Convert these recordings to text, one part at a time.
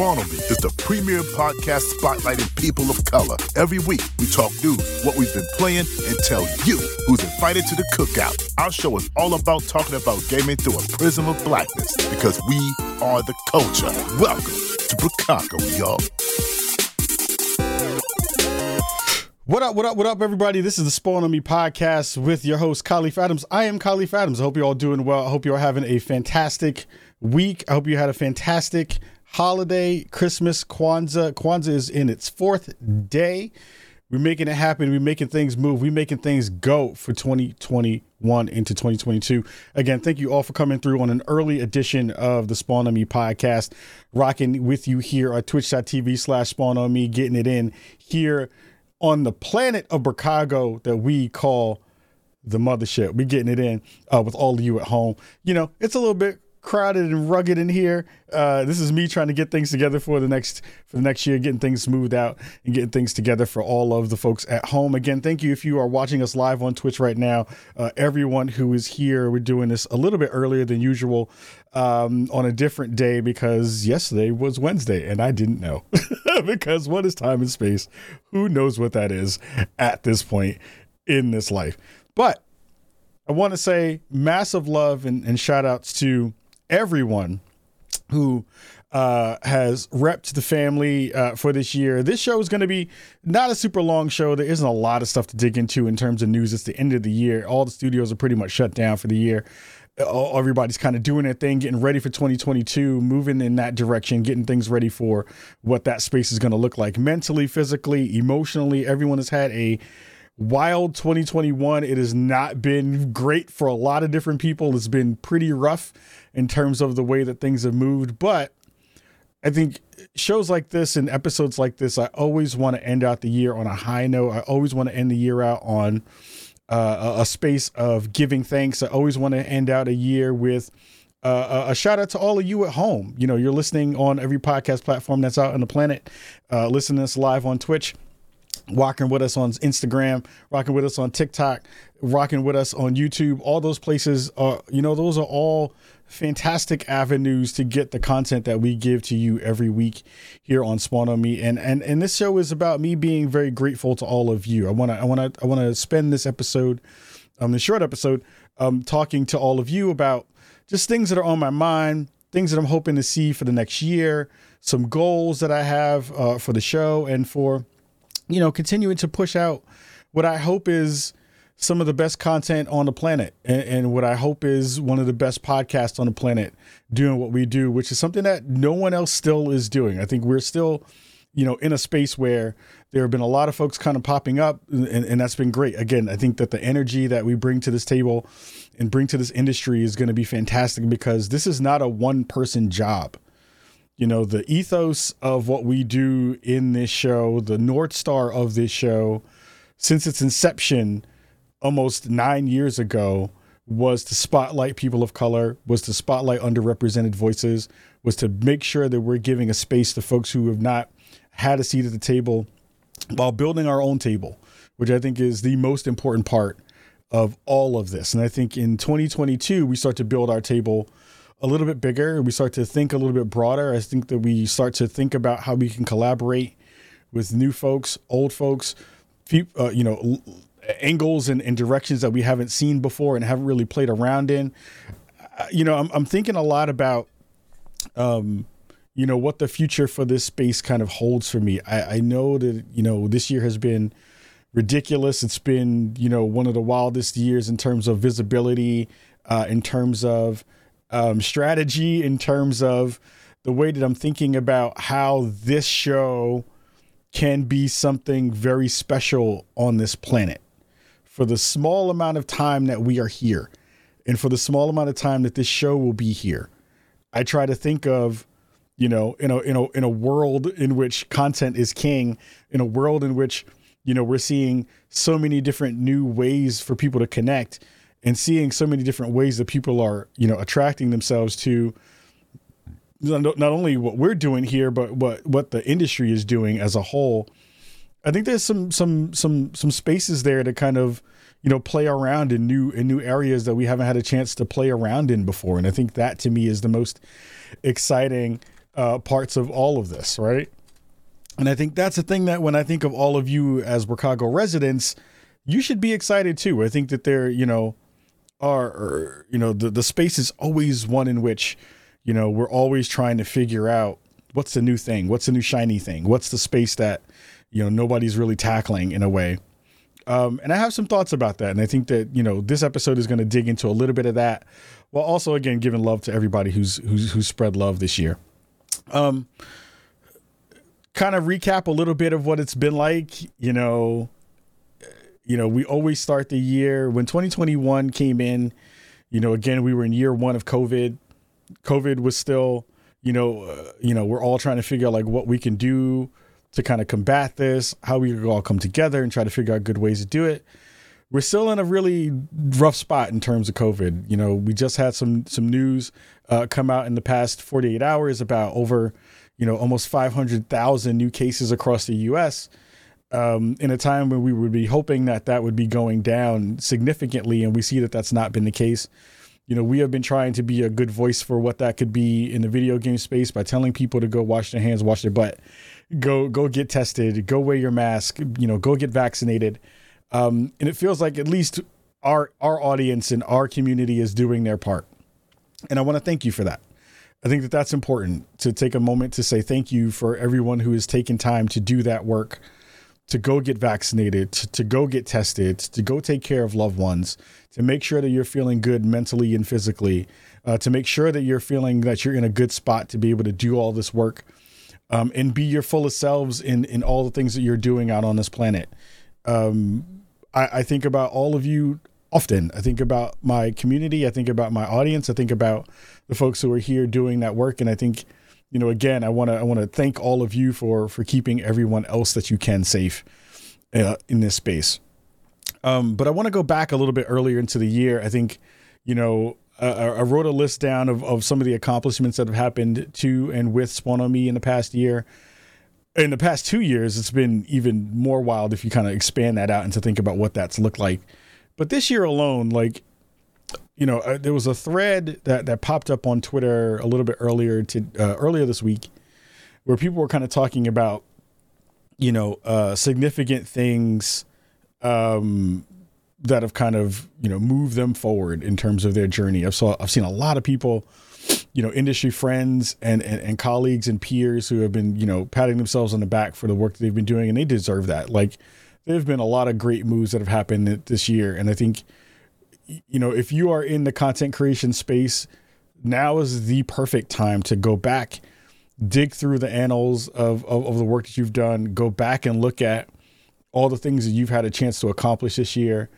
Me is the premier podcast spotlighting people of color. Every week, we talk news, what we've been playing, and tell you who's invited to the cookout. Our show is all about talking about gaming through a prism of blackness because we are the culture. Welcome to Chicago, y'all. What up, what up, what up, everybody? This is the Spawn on Me podcast with your host, Kahlief Adams. I am Kahlief Adams. I hope you're all doing well. I hope you're having a fantastic week. I hope you had a fantastic holiday, Christmas, Kwanzaa. Kwanzaa is in its fourth day. We're making it happen. We're making things move. We're making things go for 2021 into 2022. Again, thank you all for coming through on an early edition of the Spawn on Me podcast. Rocking with you here at twitch.tv slash spawn on me, getting it in here on the planet of Chicago that we call the mothership. We're getting it in uh, with all of you at home. You know, it's a little bit crowded and rugged in here. Uh, this is me trying to get things together for the next for the next year, getting things smoothed out and getting things together for all of the folks at home. Again, thank you if you are watching us live on Twitch right now. Uh, everyone who is here, we're doing this a little bit earlier than usual um, on a different day because yesterday was Wednesday and I didn't know because what is time and space? Who knows what that is at this point in this life? But I want to say massive love and, and shout outs to everyone who uh, has repped the family uh, for this year. This show is going to be not a super long show. There isn't a lot of stuff to dig into in terms of news. It's the end of the year. All the studios are pretty much shut down for the year. Everybody's kind of doing their thing, getting ready for 2022, moving in that direction, getting things ready for what that space is going to look like mentally, physically, emotionally. Everyone has had a wild 2021. It has not been great for a lot of different people. It's been pretty rough in terms of the way that things have moved. But I think shows like this and episodes like this, I always want to end out the year on a high note. I always want to end the year out on uh, a, space of giving thanks. I always want to end out a year with uh, a shout out to all of you at home. You know, you're listening on every podcast platform that's out on the planet, uh, listening to us live on Twitch rocking with us on Instagram, rocking with us on TikTok, rocking with us on YouTube. All those places are, you know, those are all fantastic avenues to get the content that we give to you every week here on Spawn on Me. And and and this show is about me being very grateful to all of you. I want to I want to I want to spend this episode, um, the short episode, um, talking to all of you about just things that are on my mind, things that I'm hoping to see for the next year, some goals that I have uh, for the show and for you know, continuing to push out what I hope is some of the best content on the planet and, and, what I hope is one of the best podcasts on the planet doing what we do, which is something that no one else still is doing. I think we're still, you know, in a space where there have been a lot of folks kind of popping up and, and that's been great. Again, I think that the energy that we bring to this table and bring to this industry is going to be fantastic because this is not a one person job you know, the ethos of what we do in this show, the North Star of this show, since its inception almost nine years ago, was to spotlight people of color, was to spotlight underrepresented voices, was to make sure that we're giving a space to folks who have not had a seat at the table while building our own table, which I think is the most important part of all of this. And I think in 2022, we start to build our table a little bit bigger. We start to think a little bit broader. I think that we start to think about how we can collaborate with new folks, old folks, uh, you know, angles and, and, directions that we haven't seen before and haven't really played around in. Uh, you know, I'm, I'm thinking a lot about, um, you know, what the future for this space kind of holds for me. I, I know that, you know, this year has been ridiculous. It's been, you know, one of the wildest years in terms of visibility, uh, in terms of, um, strategy in terms of the way that I'm thinking about how this show can be something very special on this planet for the small amount of time that we are here and for the small amount of time that this show will be here. I try to think of, you know, in a in a in a world in which content is king, in a world in which, you know, we're seeing so many different new ways for people to connect and seeing so many different ways that people are, you know, attracting themselves to not only what we're doing here, but what what the industry is doing as a whole. I think there's some some some some spaces there to kind of you know play around in new in new areas that we haven't had a chance to play around in before, and I think that to me is the most exciting uh, parts of all of this, right? And I think that's the thing that when I think of all of you as Chicago residents, you should be excited too. I think that there, you know, are, are you know the the space is always one in which, you know, we're always trying to figure out what's the new thing, what's the new shiny thing, what's the space that you know nobody's really tackling in a way. Um, and I have some thoughts about that, and I think that you know this episode is going to dig into a little bit of that, while also again giving love to everybody who's who's who's spread love this year. Um, kind of recap a little bit of what it's been like. You know, you know, we always start the year when 2021 came in. You know, again, we were in year one of COVID. COVID was still, you know, uh, you know, we're all trying to figure out like what we can do to kind of combat this, how we could all come together and try to figure out good ways to do it. We're still in a really rough spot in terms of COVID. You know, we just had some some news uh, come out in the past 48 hours about over, you know, almost 500,000 new cases across the U.S. Um, in a time when we would be hoping that that would be going down significantly, and we see that that's not been the case. You know, we have been trying to be a good voice for what that could be in the video game space by telling people to go wash their hands, wash their butt, go go get tested, go wear your mask, you know, go get vaccinated. Um, and it feels like at least our our audience and our community is doing their part. And I want to thank you for that. I think that that's important to take a moment to say thank you for everyone who has taken time to do that work, to go get vaccinated, to, to go get tested, to go take care of loved ones, to make sure that you're feeling good mentally and physically, uh, to make sure that you're feeling that you're in a good spot to be able to do all this work um, and be your fullest selves in, in all the things that you're doing out on this planet. Um, I, I think about all of you often. I think about my community. I think about my audience. I think about the folks who are here doing that work. And I think, you know, again, I want to I want to thank all of you for for keeping everyone else that you can safe uh, in this space. Um, but I want to go back a little bit earlier into the year. I think, you know, uh, I wrote a list down of, of some of the accomplishments that have happened to and with Spawn on Me in the past year. In the past two years, it's been even more wild if you kind of expand that out and to think about what that's looked like. But this year alone, like, you know, uh, there was a thread that, that popped up on Twitter a little bit earlier to uh, earlier this week, where people were kind of talking about, you know, uh, significant things um, that have kind of you know moved them forward in terms of their journey. I've saw I've seen a lot of people, you know, industry friends and, and and colleagues and peers who have been you know patting themselves on the back for the work that they've been doing, and they deserve that. Like there have been a lot of great moves that have happened this year, and I think you know if you are in the content creation space, now is the perfect time to go back, dig through the annals of, of, of the work that you've done, go back and look at all the things that you've had a chance to accomplish this year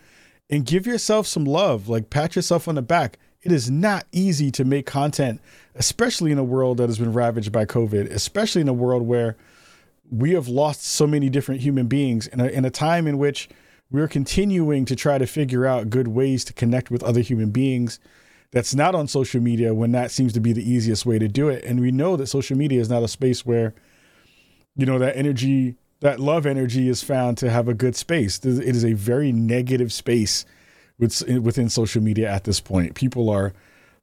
and give yourself some love. Like pat yourself on the back. It is not easy to make content, especially in a world that has been ravaged by COVID, especially in a world where we have lost so many different human beings in a, in a time in which we're continuing to try to figure out good ways to connect with other human beings that's not on social media when that seems to be the easiest way to do it. And we know that social media is not a space where, you know, that energy that love energy is found to have a good space. It is a very negative space within social media at this point. People are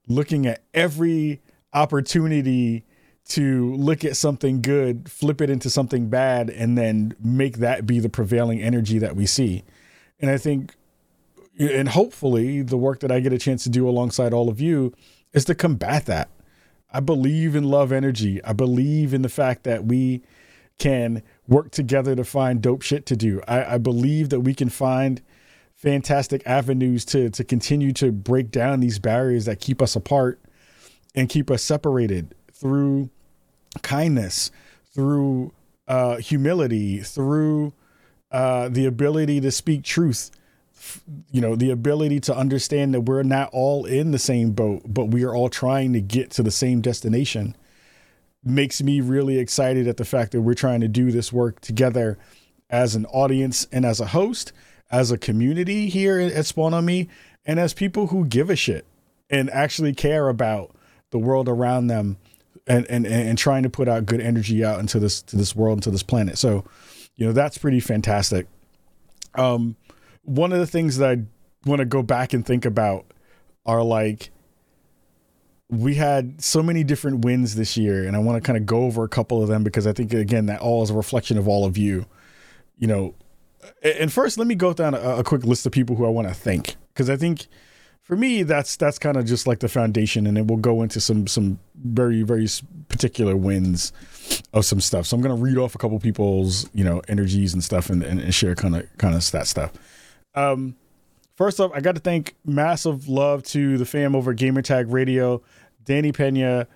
looking at every opportunity to look at something good, flip it into something bad, and then make that be the prevailing energy that we see. And I think, and hopefully, the work that I get a chance to do alongside all of you is to combat that. I believe in love energy. I believe in the fact that we can work together to find dope shit to do. I, I believe that we can find fantastic avenues to to continue to break down these barriers that keep us apart and keep us separated through kindness, through uh, humility, through uh, the ability to speak truth. You know, the ability to understand that we're not all in the same boat, but we are all trying to get to the same destination makes me really excited at the fact that we're trying to do this work together as an audience and as a host, as a community here at Spawn on Me, and as people who give a shit and actually care about the world around them and and and trying to put out good energy out into this to this world into this planet. So, you know, that's pretty fantastic. Um one of the things that I want to go back and think about are like we had so many different wins this year, and I want to kind of go over a couple of them because I think again that all is a reflection of all of you. You know, and first let me go down a, a quick list of people who I want to thank because I think for me that's that's kind of just like the foundation, and then we'll go into some some very very particular wins of some stuff. So I'm gonna read off a couple people's you know energies and stuff, and, and, and share kind of kind of that stuff. Um, first off, I got to thank massive love to the fam over Gamertag Radio, Danny Pena,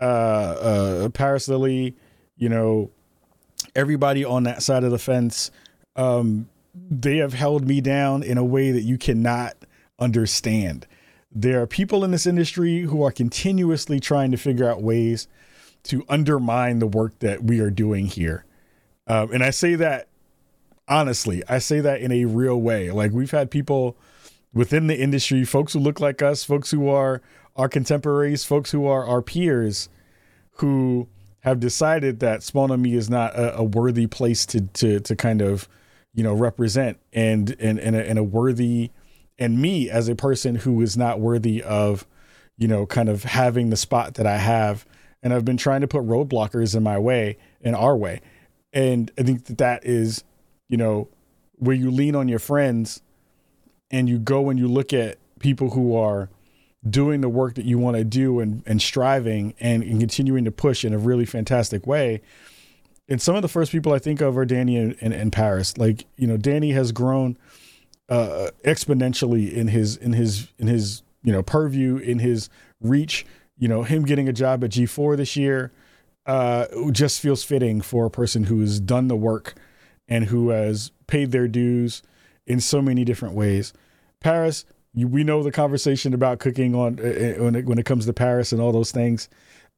uh, uh, Parris Lilly, you know, everybody on that side of the fence. Um, they have held me down in a way that you cannot understand. There are people in this industry who are continuously trying to figure out ways to undermine the work that we are doing here. Um, and I say that honestly, I say that in a real way. Like we've had people within the industry, folks who look like us, folks who are our contemporaries, folks who are our peers, who have decided that Spawn on Me is not a, a, worthy place to to to kind of you know represent and and and a, and a worthy and me as a person who is not worthy of you know kind of having the spot that I have. And I've been trying to put roadblockers in my way in our way. And I think that that is you know where you lean on your friends and you go and you look at people who are doing the work that you want to do and, and striving and, and, continuing to push in a really fantastic way. And some of the first people I think of are Danny and, and, and Parris. Like, you know, Danny has grown uh, exponentially in his in his in his you know purview, in his reach. You know, him getting a job at G4 this year uh, just feels fitting for a person who has done the work and who has paid their dues in so many different ways. Parris, you, we know the conversation about cooking on uh, when, it, when it comes to Parris and all those things.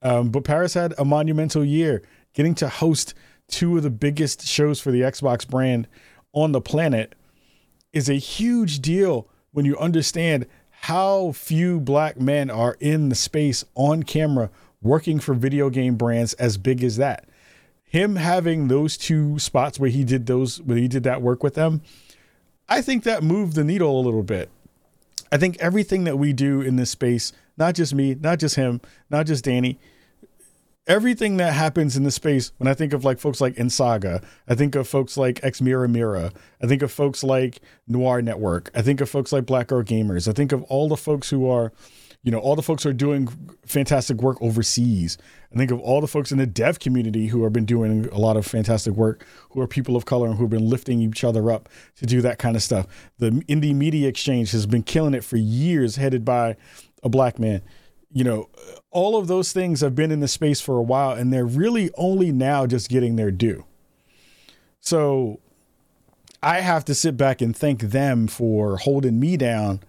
Um, but Parris had a monumental year, getting to host two of the biggest shows for the Xbox brand on the planet is a huge deal when you understand how few black men are in the space on camera working for video game brands as big as that. Him having those two spots where he did those where he did that work with them I think that moved the needle a little bit. I think everything that we do in this space, not just me, not just him, not just Danny, everything that happens in this space, when I think of like folks like Insaga, I think of folks like Ex Mira Mira, I think of folks like Noir Network, I think of folks like Black Girl Gamers, I think of all the folks who are you know, all the folks are doing fantastic work overseas. I think of all the folks in the dev community who have been doing a lot of fantastic work, who are people of color and who have been lifting each other up to do that kind of stuff. The Indie Media Exchange has been killing it for years, headed by a black man. You know, all of those things have been in the space for a while, and they're really only now just getting their due. So I have to sit back and thank them for holding me down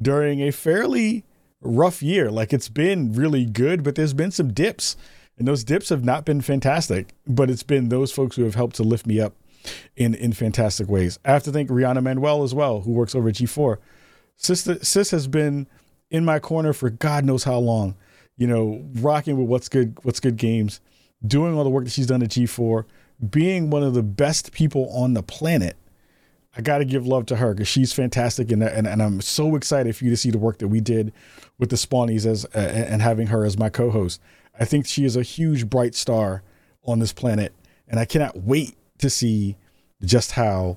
during a fairly rough year. Like it's been really good, but there's been some dips, and those dips have not been fantastic. But it's been those folks who have helped to lift me up in in fantastic ways. I have to thank Rihanna Manuel as well, who works over at G4. Sister Sis has been in my corner for God knows how long. You know, rocking with what's good, what's good games, doing all the work that she's done at G4, being one of the best people on the planet I got to give love to her because she's fantastic, and, and and I'm so excited for you to see the work that we did with the Spawnies as uh, and having her as my co-host. I think she is a huge bright star on this planet, and I cannot wait to see just how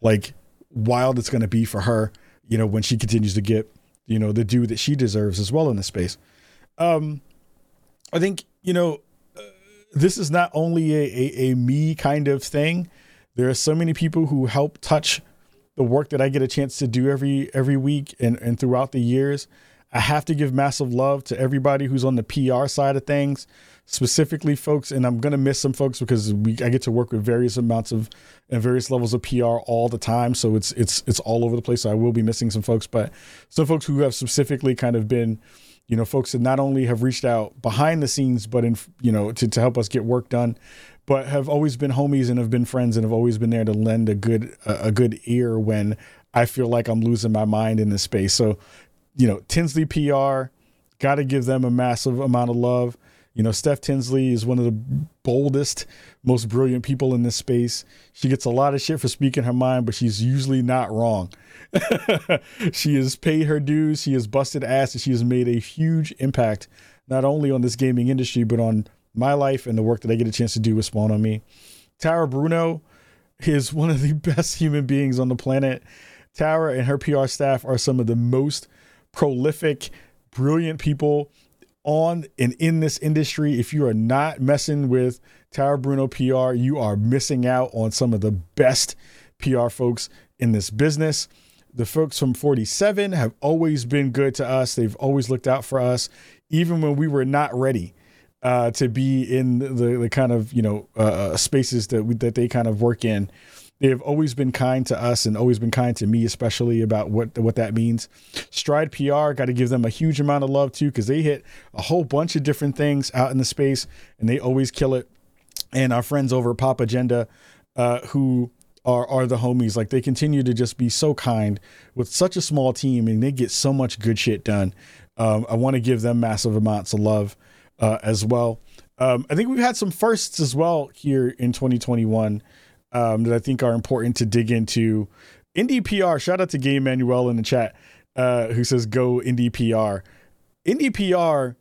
like wild it's going to be for her. You know, when she continues to get you know the due that she deserves as well in this space. Um, I think you know uh, this is not only a, a, a me kind of thing there are so many people who help touch the work that I get a chance to do every every week and, and throughout the years. I have to give massive love to everybody who's on the PR side of things, specifically folks, and I'm gonna miss some folks because we I get to work with various amounts of and various levels of PR all the time. So it's it's it's all over the place. So I will be missing some folks, but some folks who have specifically kind of been, you know, folks that not only have reached out behind the scenes, but in you know to, to help us get work done but have always been homies and have been friends and have always been there to lend a good a, a good ear when I feel like I'm losing my mind in this space. So, you know, Tinsley PR, got to give them a massive amount of love. You know, Steph Tinsley is one of the boldest, most brilliant people in this space. She gets a lot of shit for speaking her mind, but she's usually not wrong. she has paid her dues, she has busted ass, and she has made a huge impact not only on this gaming industry, but on my life and the work that I get a chance to do with Spawn on Me. Tara Bruno is one of the best human beings on the planet. Tara and her PR staff are some of the most prolific, brilliant people on and in this industry. If you are not messing with Tara Bruno PR, you are missing out on some of the best PR folks in this business. The folks from 47 have always been good to us. They've always looked out for us, even when we were not ready uh, to be in the, the kind of you know uh, uh, spaces that we, that they kind of work in. They have always been kind to us and always been kind to me, especially about what what that means. Stride PR got to give them a huge amount of love too because they hit a whole bunch of different things out in the space and they always kill it. And our friends over Pop Agenda, uh, who are are the homies. Like they continue to just be so kind with such a small team, and they get so much good shit done. Um, I want to give them massive amounts of love uh, as well. Um, I think we've had some firsts as well here in 2021 um, that I think are important to dig into. Indie PR, shout out to Game Manuel in the chat uh, who says go Indie PR. Indie PR,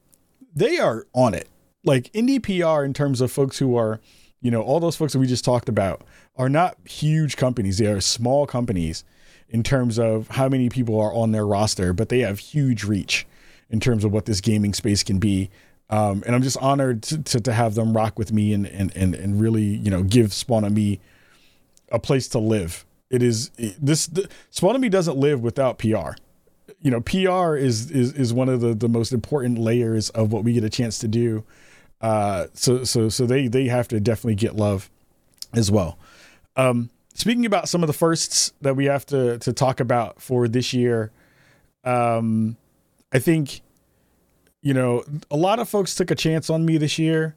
they are on it. Like Indie PR in terms of folks who are, you know, all those folks that we just talked about are not huge companies. They are small companies in terms of how many people are on their roster, but they have huge reach in terms of what this gaming space can be. Um, and I'm just honored to, to, to, have them rock with me and, and, and, and really, you know, give Spawn on Me a place to live. It is this the, doesn't live without PR. You know, PR is, is, is one of the, the most important layers of what we get a chance to do. Uh, so, so, so they, they have to definitely get love as well. Um, speaking about some of the firsts that we have to to talk about for this year, um, I think you know a lot of folks took a chance on me this year.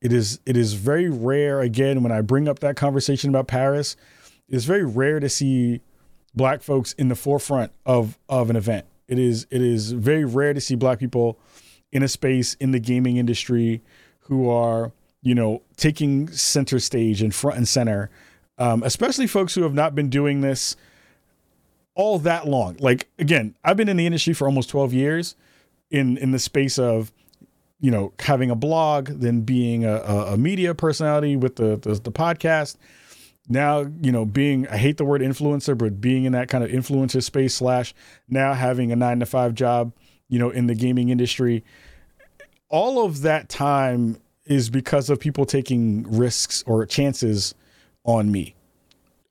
It is it is very rare again when I bring up that conversation about Parris. It's very rare to see black folks in the forefront of of an event. It is it is very rare to see black people in a space in the gaming industry who are you know taking center stage and front and center um, especially folks who have not been doing this all that long. Like again, I've been in the industry for almost 12 years in in the space of you know having a blog, then being a, a media personality with the, the the podcast. Now you know being I hate the word influencer, but being in that kind of influencer space slash now having a nine to five job, you know, in the gaming industry. All of that time is because of people taking risks or chances on me.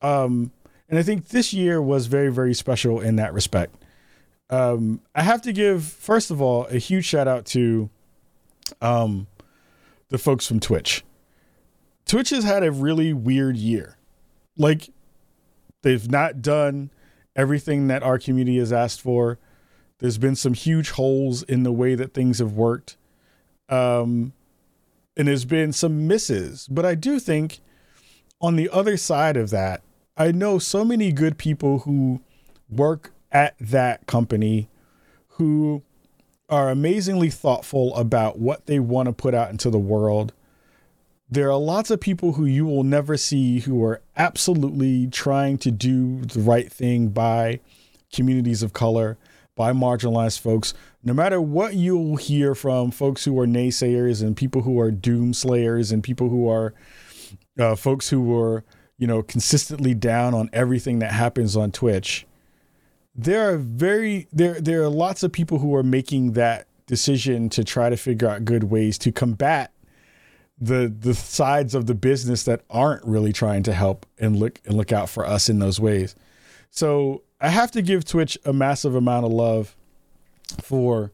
Um, and I think this year was very, very special in that respect. Um, I have to give, first of all, a huge shout out to um, the folks from Twitch. Twitch has had a really weird year. Like, they've not done everything that our community has asked for. There's been some huge holes in the way that things have worked. Um, and there's been some misses. But I do think on the other side of that, I know so many good people who work at that company who are amazingly thoughtful about what they want to put out into the world. There are lots of people who you will never see who are absolutely trying to do the right thing by communities of color, by marginalized folks. No matter what you'll hear from folks who are naysayers and people who are doomslayers and people who are uh, folks who were you know consistently down on everything that happens on Twitch. There are very there there are lots of people who are making that decision to try to figure out good ways to combat the the sides of the business that aren't really trying to help and look and look out for us in those ways. So I have to give Twitch a massive amount of love for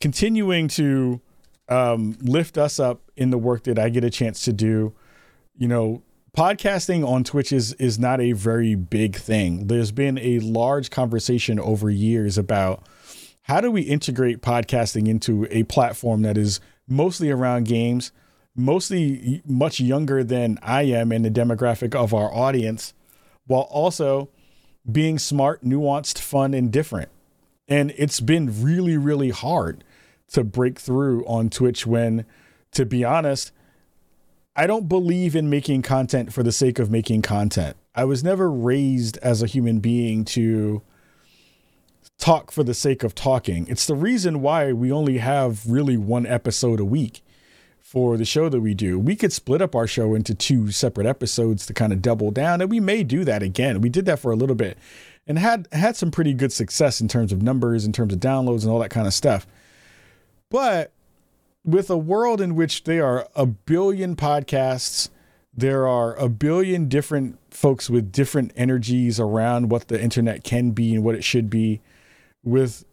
continuing to um, lift us up in the work that I get a chance to do you know, podcasting on Twitch is is not a very big thing. There's been a large conversation over years about how do we integrate podcasting into a platform that is mostly around games, mostly much younger than I am in the demographic of our audience, while also being smart, nuanced, fun, and different. And it's been really, really hard to break through on Twitch when, to be honest, I don't believe in making content for the sake of making content. I was never raised as a human being to talk for the sake of talking. It's the reason why we only have really one episode a week for the show that we do. We could split up our show into two separate episodes to kind of double down, and we may do that again. We did that for a little bit and had had some pretty good success in terms of numbers, in terms of downloads and all that kind of stuff. But with a world in which there are a billion podcasts, there are a billion different folks with different energies around what the internet can be and what it should be, with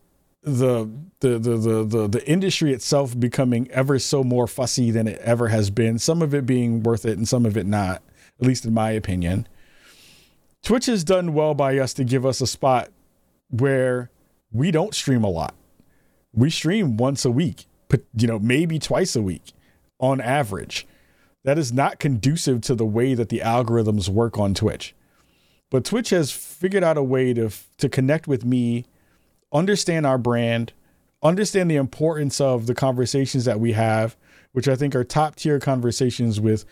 the the the the the, the industry itself becoming ever so more fussy than it ever has been, some of it being worth it and some of it not, at least in my opinion. Twitch has done well by us to give us a spot where we don't stream a lot. We stream once a week you know, maybe twice a week on average. That is not conducive to the way that the algorithms work on Twitch. But Twitch has figured out a way to to connect with me, understand our brand, understand the importance of the conversations that we have, which I think are top tier conversations with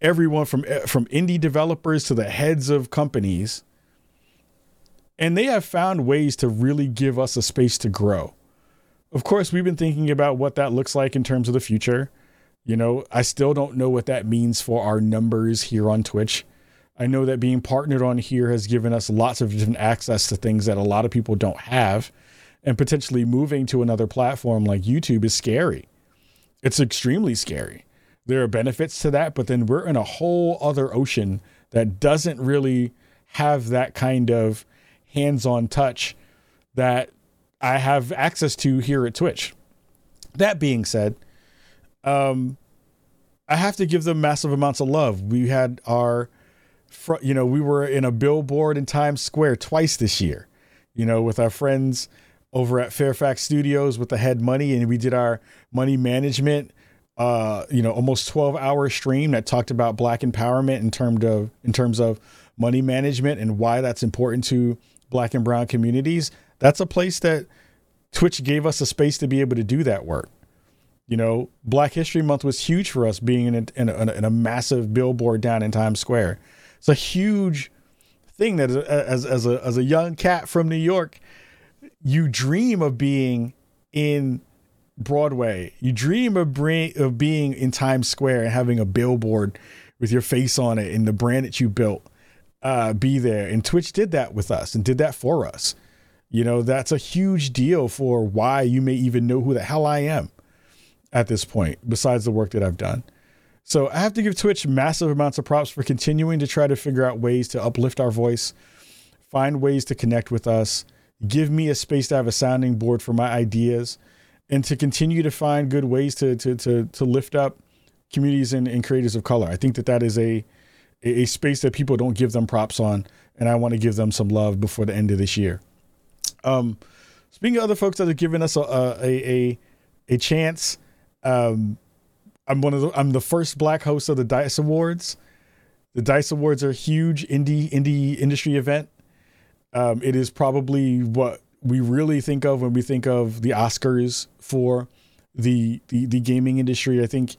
everyone from eh, from indie developers to the heads of companies. And they have found ways to really give us a space to grow. Of course, we've been thinking about what that looks like in terms of the future. You know, I still don't know what that means for our numbers here on Twitch. I know that being partnered on here has given us lots of different access to things that a lot of people don't have. And potentially moving to another platform like YouTube is scary. It's extremely scary. There are benefits to that, but then we're in a whole other ocean that doesn't really have that kind of hands on touch that I have access to here at Twitch. That being said, um, I have to give them massive amounts of love. We had our, you know, we were in a billboard in Times Square twice this year, you know, with our friends over at Fairfax Studios with the head money, and we did our money management, uh, you know, almost 12 hour stream that talked about black empowerment in terms of in terms of money management and why that's important to black and brown communities that's a place that Twitch gave us a space to be able to do that work. You know, Black History Month was huge for us being in a, in a, in a massive billboard down in Times Square. It's a huge thing that as, as, a, as a young cat from New York, you dream of being in Broadway. You dream of, bring, of being in Times Square and having a billboard with your face on it and the brand that you built uh, be there. And Twitch did that with us and did that for us. You know, that's a huge deal for why you may even know who the hell I am at this point, besides the work that I've done. So I have to give Twitch massive amounts of props for continuing to try to figure out ways to uplift our voice, find ways to connect with us, give me a space to have a sounding board for my ideas, and to continue to find good ways to to to, to lift up communities and, and creators of color. I think that that is a a space that people don't give them props on, and I want to give them some love before the end of this year. Um, speaking of other folks that have given us a a a, a chance, um, I'm one of the I'm the first black host of the Dice Awards. The Dice Awards are a huge indie indie industry event. Um, it is probably what we really think of when we think of the Oscars for the the, the gaming industry. I think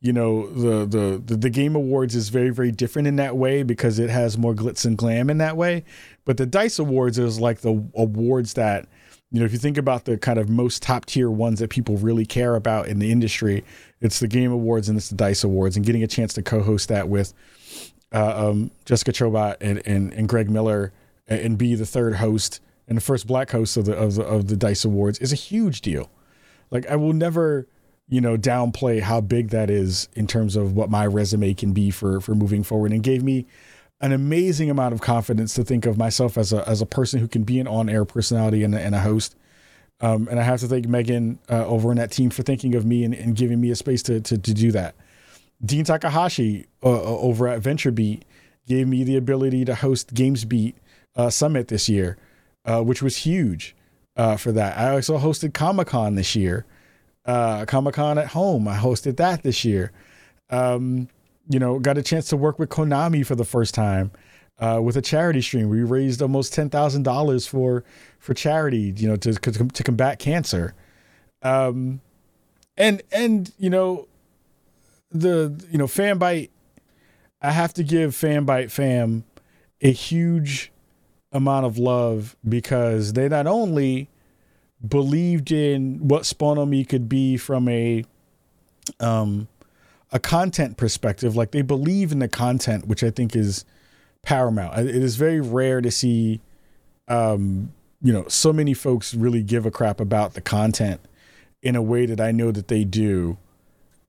you know the, the, the the game awards is very very different in that way because it has more glitz and glam in that way but the dice awards is like the awards that you know if you think about the kind of most top tier ones that people really care about in the industry it's the game awards and it's the dice awards. And getting a chance to co-host that with uh, um, jessica chobot and, and, and greg miller and be the third host and the first black host of the, of the of the dice awards is a huge deal. Like i will never you know, downplay how big that is in terms of what my resume can be for for moving forward, and gave me an amazing amount of confidence to think of myself as a as a person who can be an on air personality and a, and a host. Um, and I have to thank Megan uh, over in that team for thinking of me and, and giving me a space to to, to do that. Dean Takahashi uh, uh over at VentureBeat gave me the ability to host GamesBeat uh, Summit this year, uh, which was huge uh, for that. I also hosted Comic Con this year Comic Con at home. I hosted that this year. Um, you know, got a chance to work with Konami for the first time uh, with a charity stream. We raised almost ten thousand dollars for for charity. You know, to to combat cancer. Um, and and you know, the you know Fanbyte. I have to give Fanbyte fam a huge amount of love because they not only believed in what Spawn on Me could be from a um a content perspective, like they believe in the content, which I think is paramount. It is very rare to see um you know so many folks really give a crap about the content in a way that I know that they do.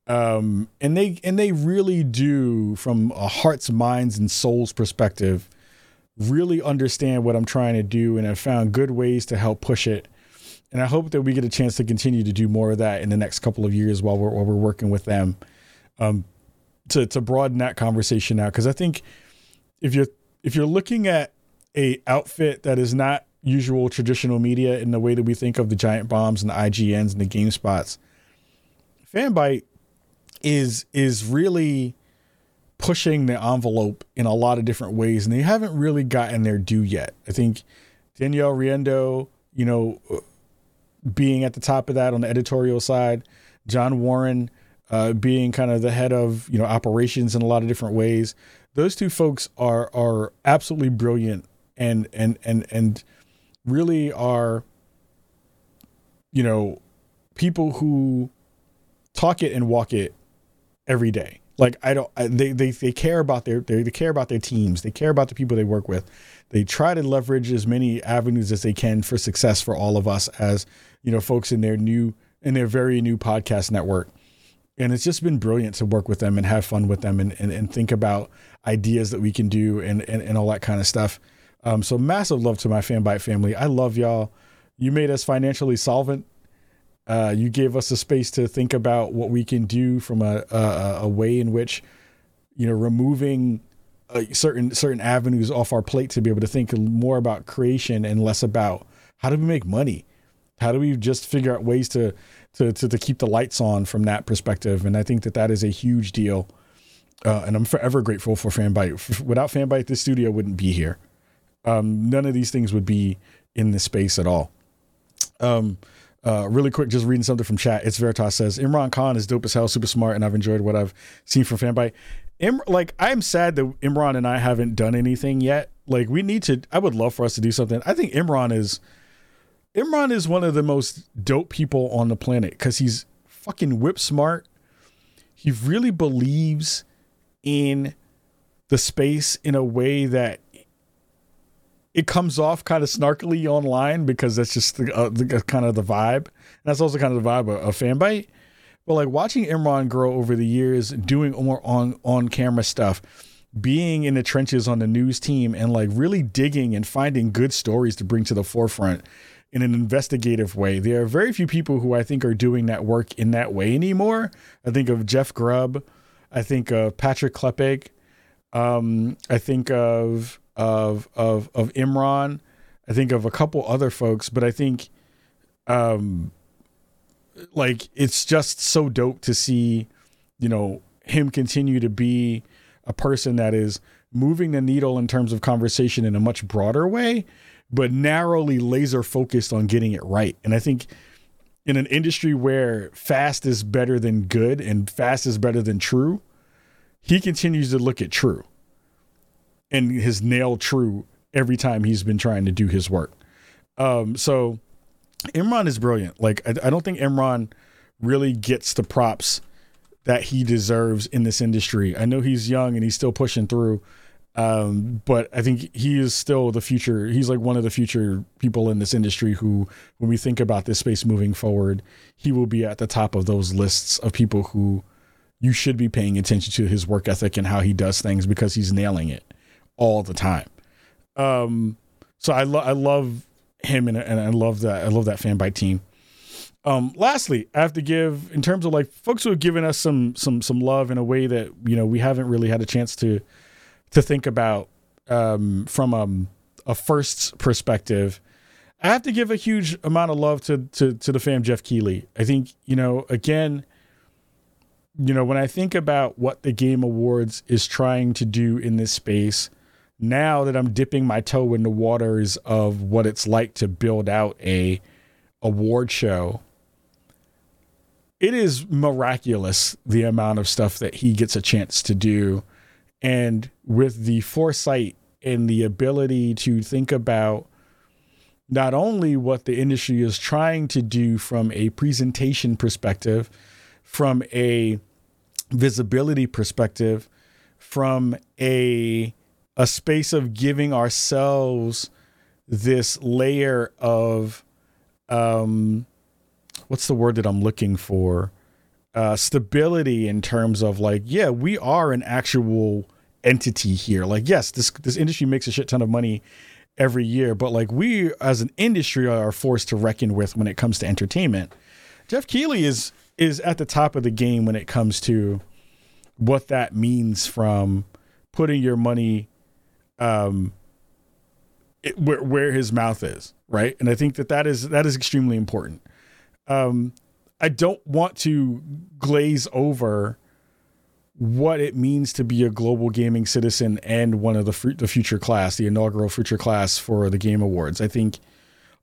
Um, and they and they really do from a hearts, minds, and souls perspective, really understand what I'm trying to do, and have found good ways to help push it. And I hope that we get a chance to continue to do more of that in the next couple of years while we're while we're working with them, um, to to broaden that conversation out. Because I think if you're if you're looking at a outfit that is not usual traditional media in the way that we think of the giant bombs and the IGNs and the GameSpots. Fanbyte is is really pushing the envelope in a lot of different ways, and they haven't really gotten their due yet. I think Danielle Riendeau, you know, being at the top of that on the editorial side, John Warren uh, being kind of the head of you know operations in a lot of different ways. Those two folks are are absolutely brilliant and and and and really are, you know, people who talk it and walk it every day. Like I don't, I, they they they care about their they, they care about their teams. They care about the people they work with. They try to leverage as many avenues as they can for success for all of us as you know folks in their new in their very new podcast network. And it's just been brilliant to work with them and have fun with them and, and, and think about ideas that we can do and, and, and all that kind of stuff. Um, so massive love to my Fanbyte family. I love y'all. You made us financially solvent. Uh, you gave us a space to think about what we can do from a, a, a way in which, you know, removing uh, certain certain avenues off our plate to be able to think more about creation and less about how do we make money, how do we just figure out ways to to to, to keep the lights on from that perspective. And I think that that is a huge deal. Uh, and I'm forever grateful for Fanbyte. Without Fanbyte, this studio wouldn't be here um, none of these things would be in this space at all. Um, uh, really quick, just reading something from chat. It's Veritas says Imran Khan is dope as hell, super smart, and I've enjoyed what I've seen from Fanbyte. Im- like I'm sad that Imran and I haven't done anything yet. Like we need to. I would love for us to do something. I think Imran is Imran is one of the most dope people on the planet because he's fucking whip smart. He really believes in the space in a way that it comes off kind of snarkily online because that's just the, uh, the, kind of the vibe. And that's also kind of the vibe of, of Fanbyte. But like watching Imran grow over the years, doing more on on camera stuff, being in the trenches on the news team, and like really digging and finding good stories to bring to the forefront in an investigative way. There are very few people who I think are doing that work in that way anymore. I think of Jeff Grubb. I think of Patrick Klepek. Um, I think of of of of Imran. I think of a couple other folks, but I think um like it's just so dope to see, you know, him continue to be a person that is moving the needle in terms of conversation in a much broader way, but narrowly laser focused on getting it right. And I think in an industry where fast is better than good and fast is better than true, he continues to look at true and has nailed true every time he's been trying to do his work. Um, so Imran is brilliant. Like I, I, don't think Imran really gets the props that he deserves in this industry. I know he's young and he's still pushing through. Um, but I think he is still the future. He's like one of the future people in this industry who, when we think about this space moving forward, he will be at the top of those lists of people who you should be paying attention to his work ethic and how he does things because he's nailing it all the time. Um, so I I love him and, and I love that I love that Fanbyte team. Um, lastly, I have to give in terms of like folks who have given us some some some love in a way that you know we haven't really had a chance to to think about um, from um, a first perspective. I have to give a huge amount of love to to to the fam Geoff Keighley. I think you know again, you know when I think about what the Game Awards is trying to do in this space now that I'm dipping my toe in the waters of what it's like to build out a award show, it is miraculous the amount of stuff that he gets a chance to do. And with the foresight and the ability to think about not only what the industry is trying to do from a presentation perspective, from a visibility perspective, from a a space of giving ourselves this layer of um what's the word that I'm looking for? Uh stability in terms of like, yeah, we are an actual entity here. Like, yes, this this industry makes a shit ton of money every year, but like we as an industry are forced to reckon with when it comes to entertainment. Geoff Keighley is is at the top of the game when it comes to what that means from putting your money um it, where where his mouth is, right? And I think that that is that is extremely important. Um I don't want to glaze over what it means to be a global gaming citizen and one of the the future class, the inaugural future class for the Game Awards. I think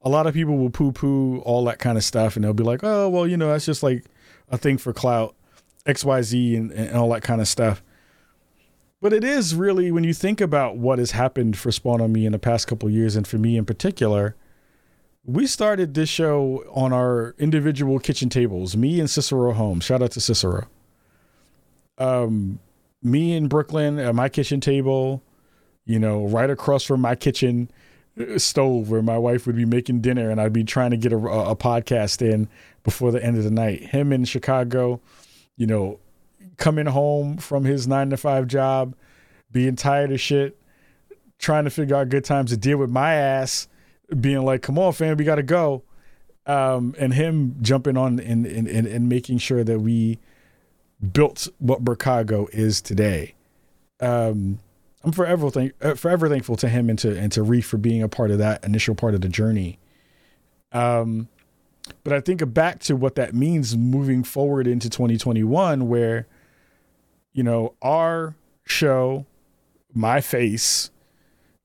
a lot of people will poo poo all that kind of stuff, and they'll be like, "Oh, well, you know, that's just like a thing for clout, X, Y, Z, and, and all that kind of stuff." But it is really when you think about what has happened for Spawn on Me in the past couple years, and for me in particular. We started this show on our individual kitchen tables, me and Cicero Holmes. Shout out to Cicero um, me in Brooklyn at my kitchen table, you know, right across from my kitchen uh, stove where my wife would be making dinner and I'd be trying to get a, a podcast in before the end of the night. Him in Chicago, you know, coming home from his nine to five job, being tired of shit, trying to figure out good times to deal with my ass, being like, come on, fam, we got to go. Um, and him jumping on and, and, and, and making sure that we built what Burkago is today. Um, I'm forever thank, uh, forever thankful to him and to and to Reef for being a part of that initial part of the journey. Um, but I think back to what that means moving forward into 2021, where you know our show, my face,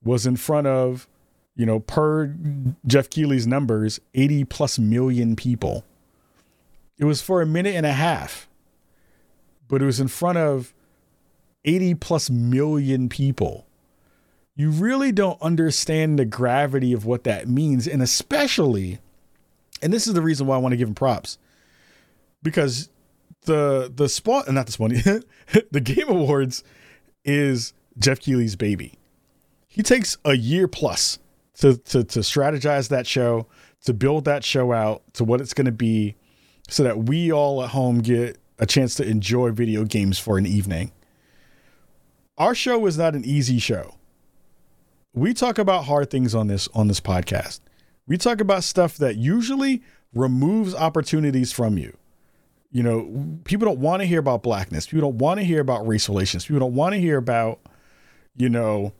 was in front of you know per Geoff Keighley's numbers, 80 plus million people. It was for a minute and a half but it was in front of 80 plus million people. You really don't understand the gravity of what that means. And especially, and this is the reason why I want to give him props, because the the spot and not the spot the game awards is Geoff Keighley's baby. He takes a year plus to, to to strategize that show, to build that show out to what it's going to be, so that we all at home get a chance to enjoy video games for an evening. Our show is not an easy show. We talk about hard things on this on this podcast. We talk about stuff that usually removes opportunities from you. You know, people don't want to hear about blackness. People don't want to hear about race relations. People don't want to hear about, you know,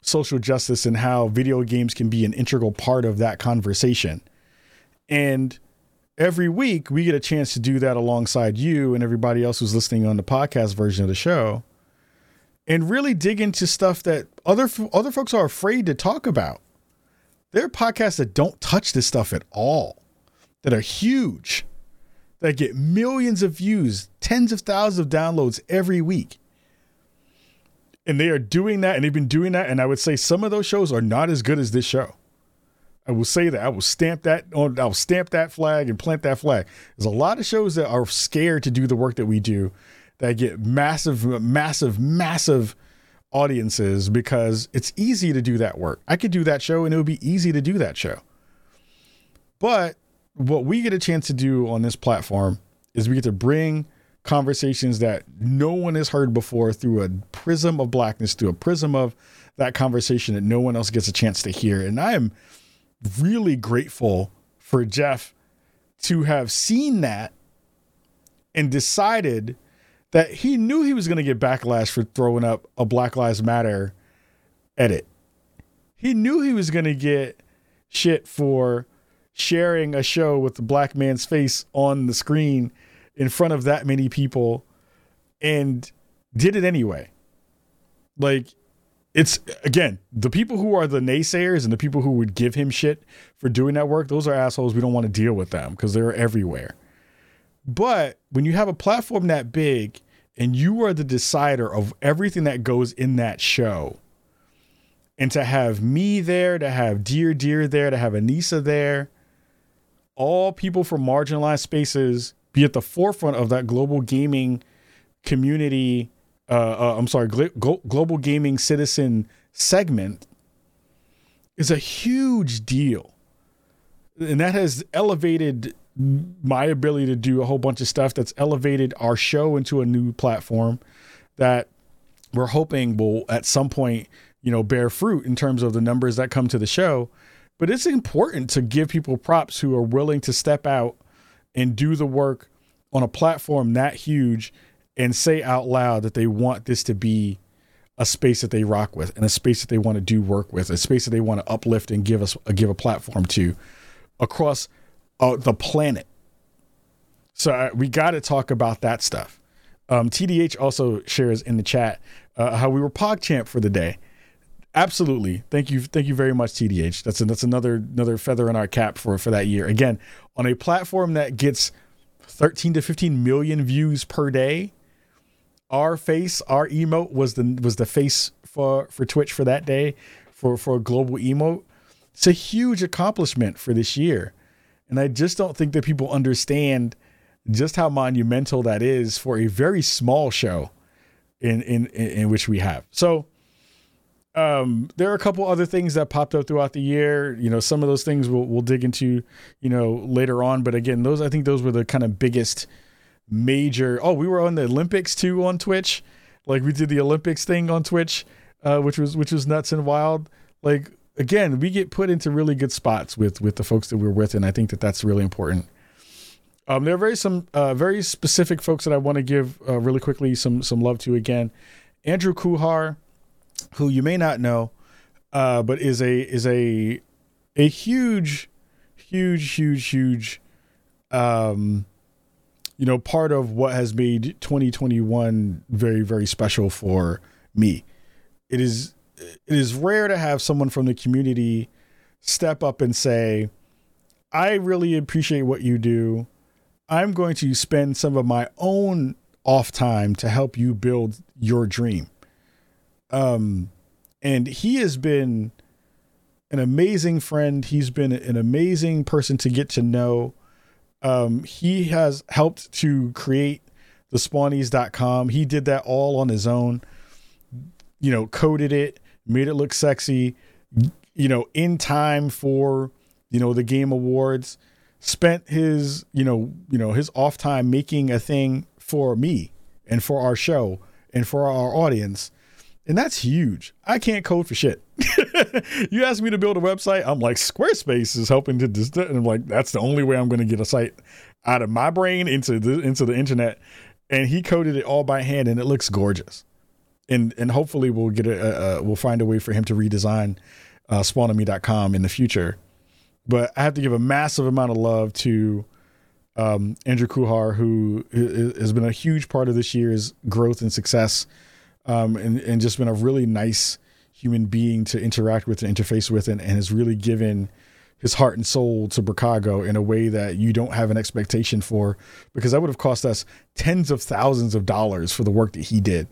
social justice and how video games can be an integral part of that conversation. And every week we get a chance to do that alongside you and everybody else who's listening on the podcast version of the show and really dig into stuff that other other folks are afraid to talk about. There are podcasts that don't touch this stuff at all, that are huge, that get millions of views, tens of thousands of downloads every week. And they are doing that, and they've been doing that. And I would say some of those shows are not as good as this show. I will say that I will stamp that on. I'll stamp that flag and plant that flag. There's a lot of shows that are scared to do the work that we do, that get massive, massive, massive audiences because it's easy to do that work. I could do that show and it would be easy to do that show. But what we get a chance to do on this platform is we get to bring conversations that no one has heard before through a prism of blackness, through a prism of that conversation that no one else gets a chance to hear. And I am really grateful for Geoff to have seen that and decided that he knew he was going to get backlash for throwing up a Black Lives Matter edit. He knew he was going to get shit for sharing a show with the black man's face on the screen in front of that many people and did it anyway. Like it's again the people who are the naysayers and the people who would give him shit for doing that work those are assholes we don't want to deal with them because they're everywhere but when you have a platform that big and you are the decider of everything that goes in that show And to have me there, to have Dear Dear there, to have Anissa there, all people from marginalized spaces be at the forefront of that global gaming community. Uh, uh, I'm sorry, gl- global gaming citizen segment is a huge deal. And that has elevated my ability to do a whole bunch of stuff that's elevated our show into a new platform that we're hoping will at some point, you know, bear fruit in terms of the numbers that come to the show. But it's important to give people props who are willing to step out and do the work on a platform that huge and say out loud that they want this to be a space that they rock with and a space that they want to do work with, a space that they want to uplift and give us give a platform to across uh, the planet. So uh, we got to talk about that stuff. Um, TDH also shares in the chat uh, how we were PogChamp for the day. Absolutely, thank you, thank you very much, TDH. That's a, that's another another feather in our cap for for that year. Again, on a platform that gets 13 to 15 million views per day our face, our emote was the was the face for for Twitch for that day for for a global emote. It's a huge accomplishment for this year. And I just don't think that people understand just how monumental that is for a very small show in in in, which we have. So um, there are a couple other things that popped up throughout the year. You know, some of those things we'll we'll dig into, you know, later on. But again, those I think those were the kind of biggest major. Oh, we were on the Olympics too on Twitch. Like we did the Olympics thing on Twitch, uh, which was which was nuts and wild. Like again, we get put into really good spots with with the folks that we're with, and I think that that's really important. Um, there are very some uh, very specific folks that I want to give uh, really quickly some some love to again. Andrew Kuhar, who you may not know, uh, but is a is a a huge, huge, huge, huge um, you know, part of what has made 2021 very, very special for me. It is it is rare to have someone from the community step up and say, I really appreciate what you do. I'm going to spend some of my own off time to help you build your dream. Um, and he has been an amazing friend. He's been an amazing person to get to know. Um, he has helped to create the spawnies.com. He did that all on his own, you know, coded it, made it look sexy, you know, in time for, you know, the game awards, spent his, you know, you know, his off time making a thing for me and for our show and for our audience. And that's huge. I can't code for shit. you ask me to build a website, I'm like, Squarespace is helping to just, and I'm like, that's the only way I'm going to get a site out of my brain into the into the internet. And he coded it all by hand, and it looks gorgeous. And and hopefully we'll get a, we'll find a way for him to redesign uh, spawnonme.com in the future. But I have to give a massive amount of love to um, Andrew Kuhar, who has been a huge part of this year's growth and success, um, and and just been a really nice human being to interact with and interface with and, and has really given his heart and soul to Bricago in a way that you don't have an expectation for because that would have cost us tens of thousands of dollars for the work that he did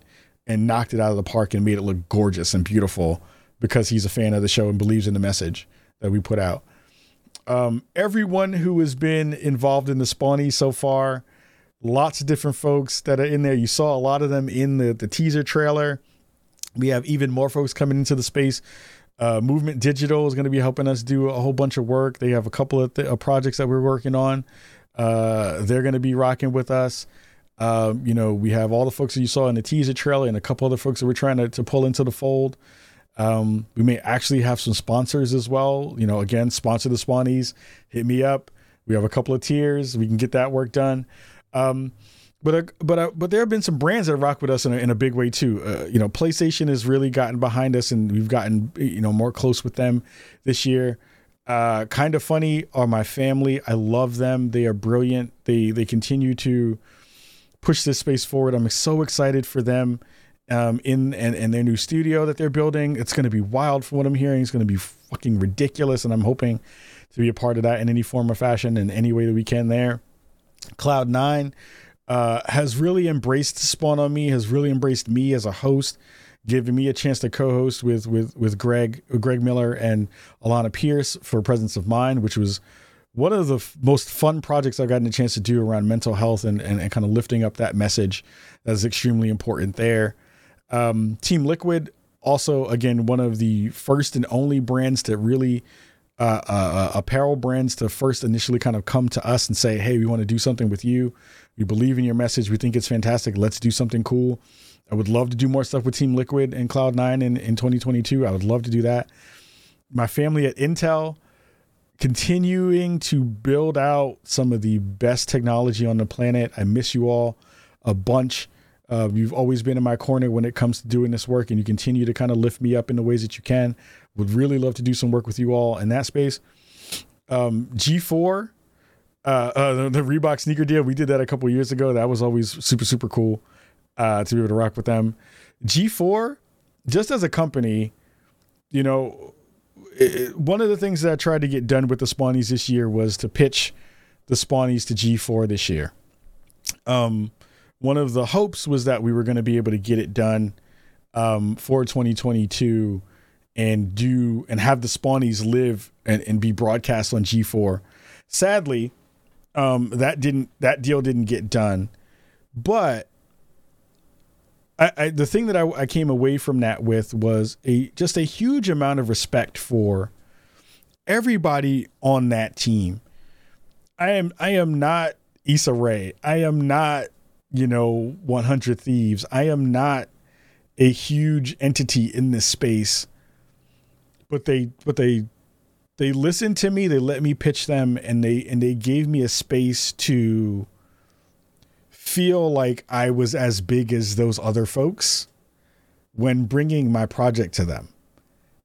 and knocked it out of the park and made it look gorgeous and beautiful because he's a fan of the show and believes in the message that we put out. Um, everyone who has been involved in the Spawny so far, lots of different folks that are in there. You saw a lot of them in the, the teaser trailer. We have even more folks coming into the space. Uh, Movement Digital is going to be helping us do a whole bunch of work. They have a couple of th- uh, projects that we're working on. Uh, they're going to be rocking with us. Um, you know, we have all the folks that you saw in the teaser trailer and a couple other folks that we're trying to, to pull into the fold. Um, we may actually have some sponsors as well. You know, again, sponsor the Spawnies. Hit me up. We have a couple of tiers. We can get that work done. Um, but uh, but uh, but there have been some brands that rock with us in a, in a big way too. Uh, you know, PlayStation has really gotten behind us, and we've gotten you know more close with them this year. Uh, Kinda Funny are my family. I love them. They are brilliant. They they continue to push this space forward. I'm so excited for them um, in and, and their new studio that they're building. It's going to be wild from what I'm hearing. It's going to be fucking ridiculous, and I'm hoping to be a part of that in any form or fashion in any way that we can. There, Cloud9 uh, has really embraced Spawn on Me, has really embraced me as a host, giving me a chance to co-host with with with Greg Greg Miller and Alanah Pearce for Presence of Mind, which was one of the f- most fun projects I've gotten a chance to do around mental health and, and, and kind of lifting up that message that is extremely important there. Um, Team Liquid, also, again, one of the first and only brands to really, uh, uh, uh, apparel brands to first initially kind of come to us and say, hey, we want to do something with you. We believe in your message. We think it's fantastic. Let's do something cool. I would love to do more stuff with Team Liquid and Cloud9 in, in 2022. I would love to do that. My family at Intel, continuing to build out some of the best technology on the planet. I miss you all a bunch. Uh, you've always been in my corner when it comes to doing this work, and you continue to kind of lift me up in the ways that you can. Would really love to do some work with you all in that space. Um, G4, uh, uh, the, the, Reebok sneaker deal, we did that a couple years ago. That was always super, super cool uh, to be able to rock with them. G4, just as a company, you know, it, one of the things that I tried to get done with the Spawnies this year was to pitch the Spawnies to G4 this year. Um, one of the hopes was that we were going to be able to get it done um, for 2022 and do and have the Spawnies live and, and be broadcast on G4. Sadly, um, that didn't that deal didn't get done, but I, I, the thing that I, I came away from that with was a just a huge amount of respect for everybody on that team. I am I am not Issa Rae. I am not, you know, 100 Thieves. I am not a huge entity in this space. But they but they they listened to me, they let me pitch them and they and they gave me a space to feel like I was as big as those other folks when bringing my project to them.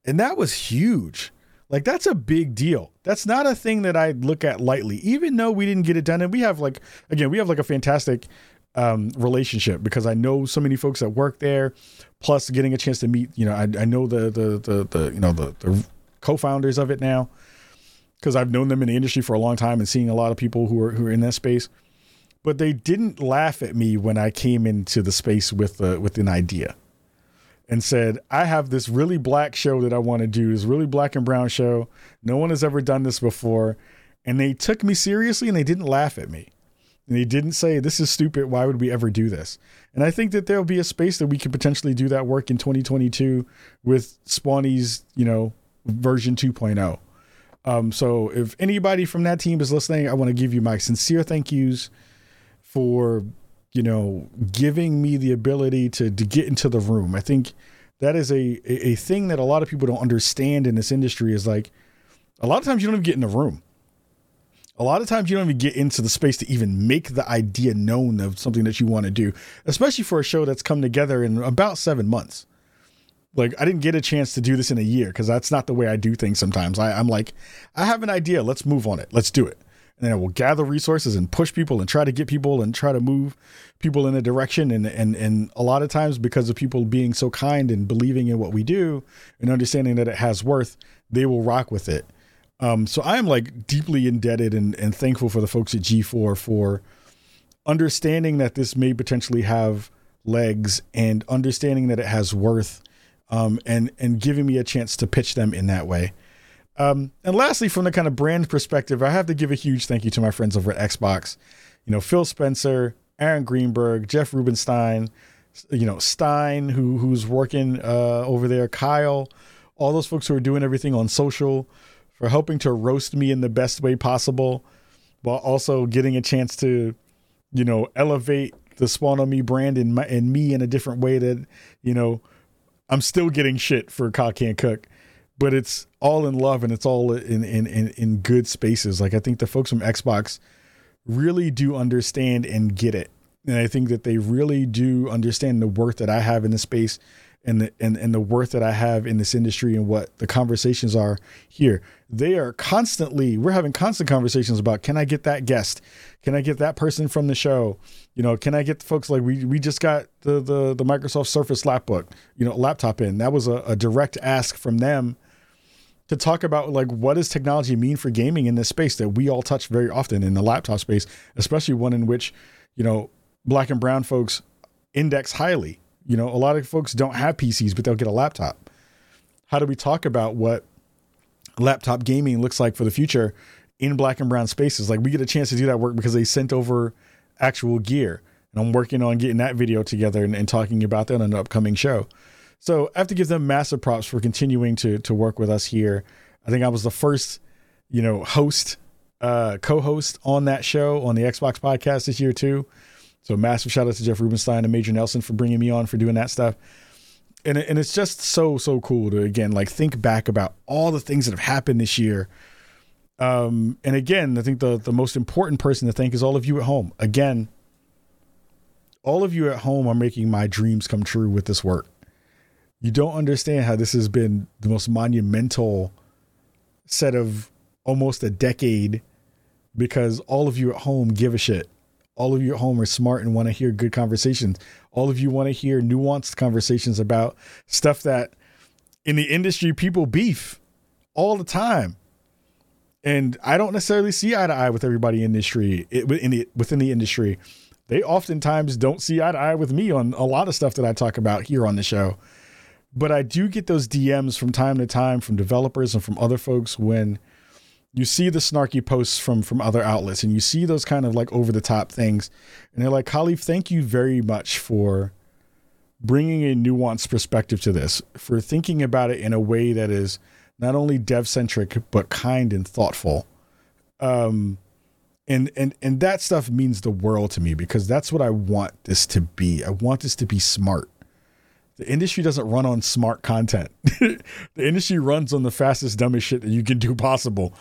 And that was huge. Like that's a big deal. That's not a thing that I look at lightly, even though we didn't get it done. And we have like, again, we have like a fantastic um, relationship because I know so many folks that work there. Plus, getting a chance to meet, you know, I, I know the the the the you know the the co-founders of it now because I've known them in the industry for a long time and seeing a lot of people who are who are in that space but they didn't laugh at me when I came into the space with uh, with an idea and said, "I have this really black show that I want to do. This really black and brown show. No one has ever done this before." And they took me seriously and they didn't laugh at me. And they didn't say, "This is stupid. Why would we ever do this?" And I think that there'll be a space that we could potentially do that work in 2022 with Spawny's, you know, version 2.0. Um, so if anybody from that team is listening, I want to give you my sincere thank yous for you know giving me the ability to to get into the room. I think that is a a thing that a lot of people don't understand in this industry is like a lot of times you don't even get in the room. A lot of times you don't even get into the space to even make the idea known of something that you want to do, especially for a show that's come together in about seven months. Like I didn't get a chance to do this in a year because that's not the way I do things sometimes. I, I'm like, I have an idea, let's move on it. Let's do it and then I will gather resources and push people and try to get people and try to move people in a direction and and and a lot of times because of people being so kind and believing in what we do and understanding that it has worth they will rock with it um, so i am like deeply indebted and, and thankful for the folks at g4 for understanding that this may potentially have legs and understanding that it has worth um, and and giving me a chance to pitch them in that way um, and lastly, from the kind of brand perspective, I have to give a huge thank you to my friends over at Xbox. You know, Phil Spencer, Aaron Greenberg, Jeff Rubenstein, you know, Stein, who who's working uh, over there, Kyle, all those folks who are doing everything on social for helping to roast me in the best way possible, while also getting a chance to, you know, elevate the Spawn on Me brand and my and me in a different way that, you know, I'm still getting shit for Kyle Can't Cook but it's all in love and it's all in, in in in good spaces. Like I think the folks from Xbox really do understand and get it. And I think that they really do understand the work that I have in the space and the and, and the worth that I have in this industry and what the conversations are here. They are constantly we're having constant conversations about can I get that guest? Can I get that person from the show? You know, can I get the folks like we we just got the the the Microsoft Surface lapbook, you know, laptop in. That was a, a direct ask from them to talk about like what does technology mean for gaming in this space that we all touch very often in the laptop space, especially one in which, you know, black and brown folks index highly. You know, a lot of folks don't have PCs, but they'll get a laptop. How do we talk about what laptop gaming looks like for the future in black and brown spaces? Like we get a chance to do that work because they sent over actual gear. And I'm working on getting that video together and, and talking about that on an upcoming show. So I have to give them massive props for continuing to to work with us here. I think I was the first, you know, host, uh, co-host on that show on the Xbox podcast this year too. So massive shout out to Jeff Rubenstein and Major Nelson for bringing me on for doing that stuff. And and it's just so so cool to again like think back about all the things that have happened this year. Um, and again, I think the the most important person to thank is all of you at home. Again, all of you at home are making my dreams come true with this work you don't understand how this has been the most monumental set of almost a decade because all of you at home give a shit. All of you at home are smart and want to hear good conversations. All of you want to hear nuanced conversations about stuff that in the industry people beef all the time. And I don't necessarily see eye to eye with everybody in the industry in the, within the industry. They oftentimes don't see eye to eye with me on a lot of stuff that I talk about here on the show. But I do get those DMs from time to time from developers and from other folks when you see the snarky posts from from other outlets and you see those kind of like over the top things. And they're like Kahlief thank you very much for bringing a nuanced perspective to this for thinking about it in a way that is not only dev centric but kind and thoughtful. Um and and and that stuff means the world to me because that's what I want this to be. I want this to be smart the industry doesn't run on smart content. the industry runs on the fastest, dumbest shit that you can do possible.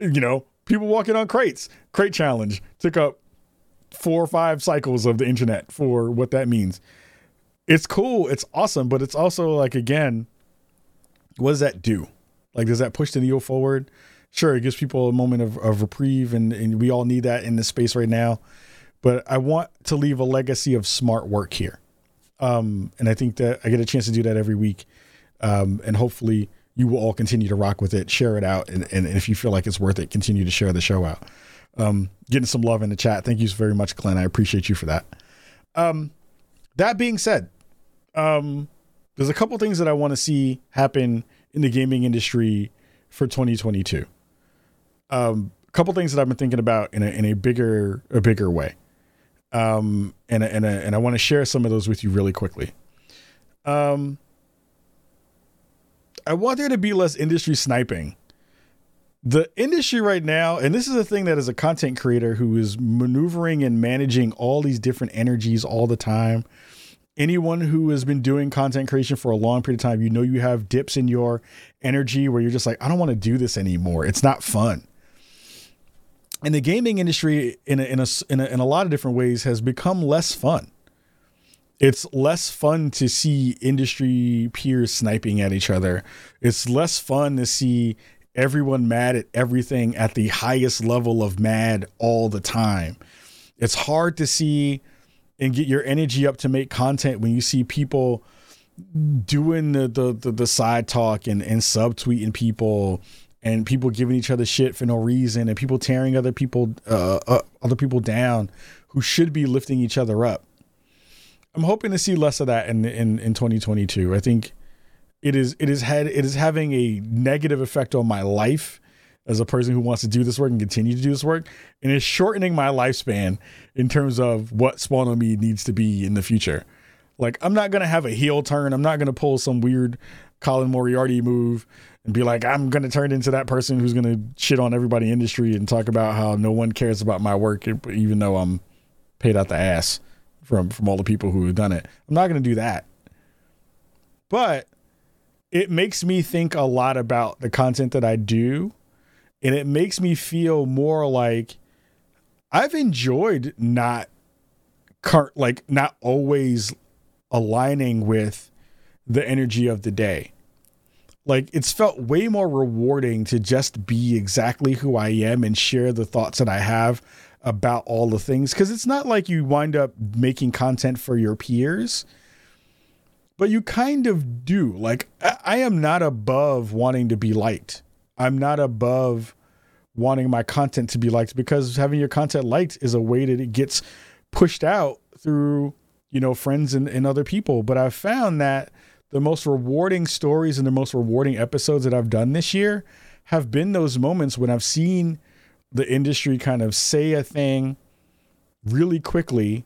You know, people walking on crates. Crate challenge took up four or five cycles of the internet for what that means. It's cool. It's awesome. But it's also like, again, what does that do? Like, does that push the needle forward? Sure, it gives people a moment of, of reprieve, and, and we all need that in this space right now. But I want to leave a legacy of smart work here um, and I think that I get a chance to do that every week. Um, and hopefully you will all continue to rock with it, share it out. And, and if you feel like it's worth it, continue to share the show out. Um, getting some love in the chat. Thank you very much, Glenn. I appreciate you for that. Um, that being said, um, there's a couple things that I want to see happen in the gaming industry for 2022. Um, a couple things that I've been thinking about in a in a bigger a bigger way um, and and and I want to share some of those with you really quickly. Um, I want there to be less industry sniping. The industry right now, and this is a thing that as a content creator who is maneuvering and managing all these different energies all the time. Anyone who has been doing content creation for a long period of time, you know you have dips in your energy where you're just like, I don't want to do this anymore. It's not fun and the gaming industry in a, in a, in a, in a lot of different ways has become less fun. It's less fun to see industry peers sniping at each other. It's less fun to see everyone mad at everything at the highest level of mad all the time. It's hard to see and get your energy up to make content when you see people doing the the the, the side talk and and subtweeting people and people giving each other shit for no reason and people tearing other people uh, uh, other people down who should be lifting each other up. I'm hoping to see less of that in in in 2022. I think it is it is had it is having a negative effect on my life as a person who wants to do this work and continue to do this work and it's shortening my lifespan in terms of what spawn on me needs to be in the future. Like I'm not going to have a heel turn. I'm not going to pull some weird Colin Moriarty move and be like, I'm going to turn into that person who's going to shit on everybody in industry and talk about how no one cares about my work, even though I'm paid out the ass from from all the people who have done it. I'm not going to do that. But it makes me think a lot about the content that I do, and it makes me feel more like I've enjoyed not like not always aligning with the energy of the day like it's felt way more rewarding to just be exactly who I am and share the thoughts that I have about all the things. Because it's not like you wind up making content for your peers but you kind of do. Like I, am not above wanting to be liked. I'm not above wanting my content to be liked because having your content liked is a way that it gets pushed out through you know, friends and, and other people. But I've found that the most rewarding stories and the most rewarding episodes that I've done this year have been those moments when I've seen the industry kind of say a thing really quickly,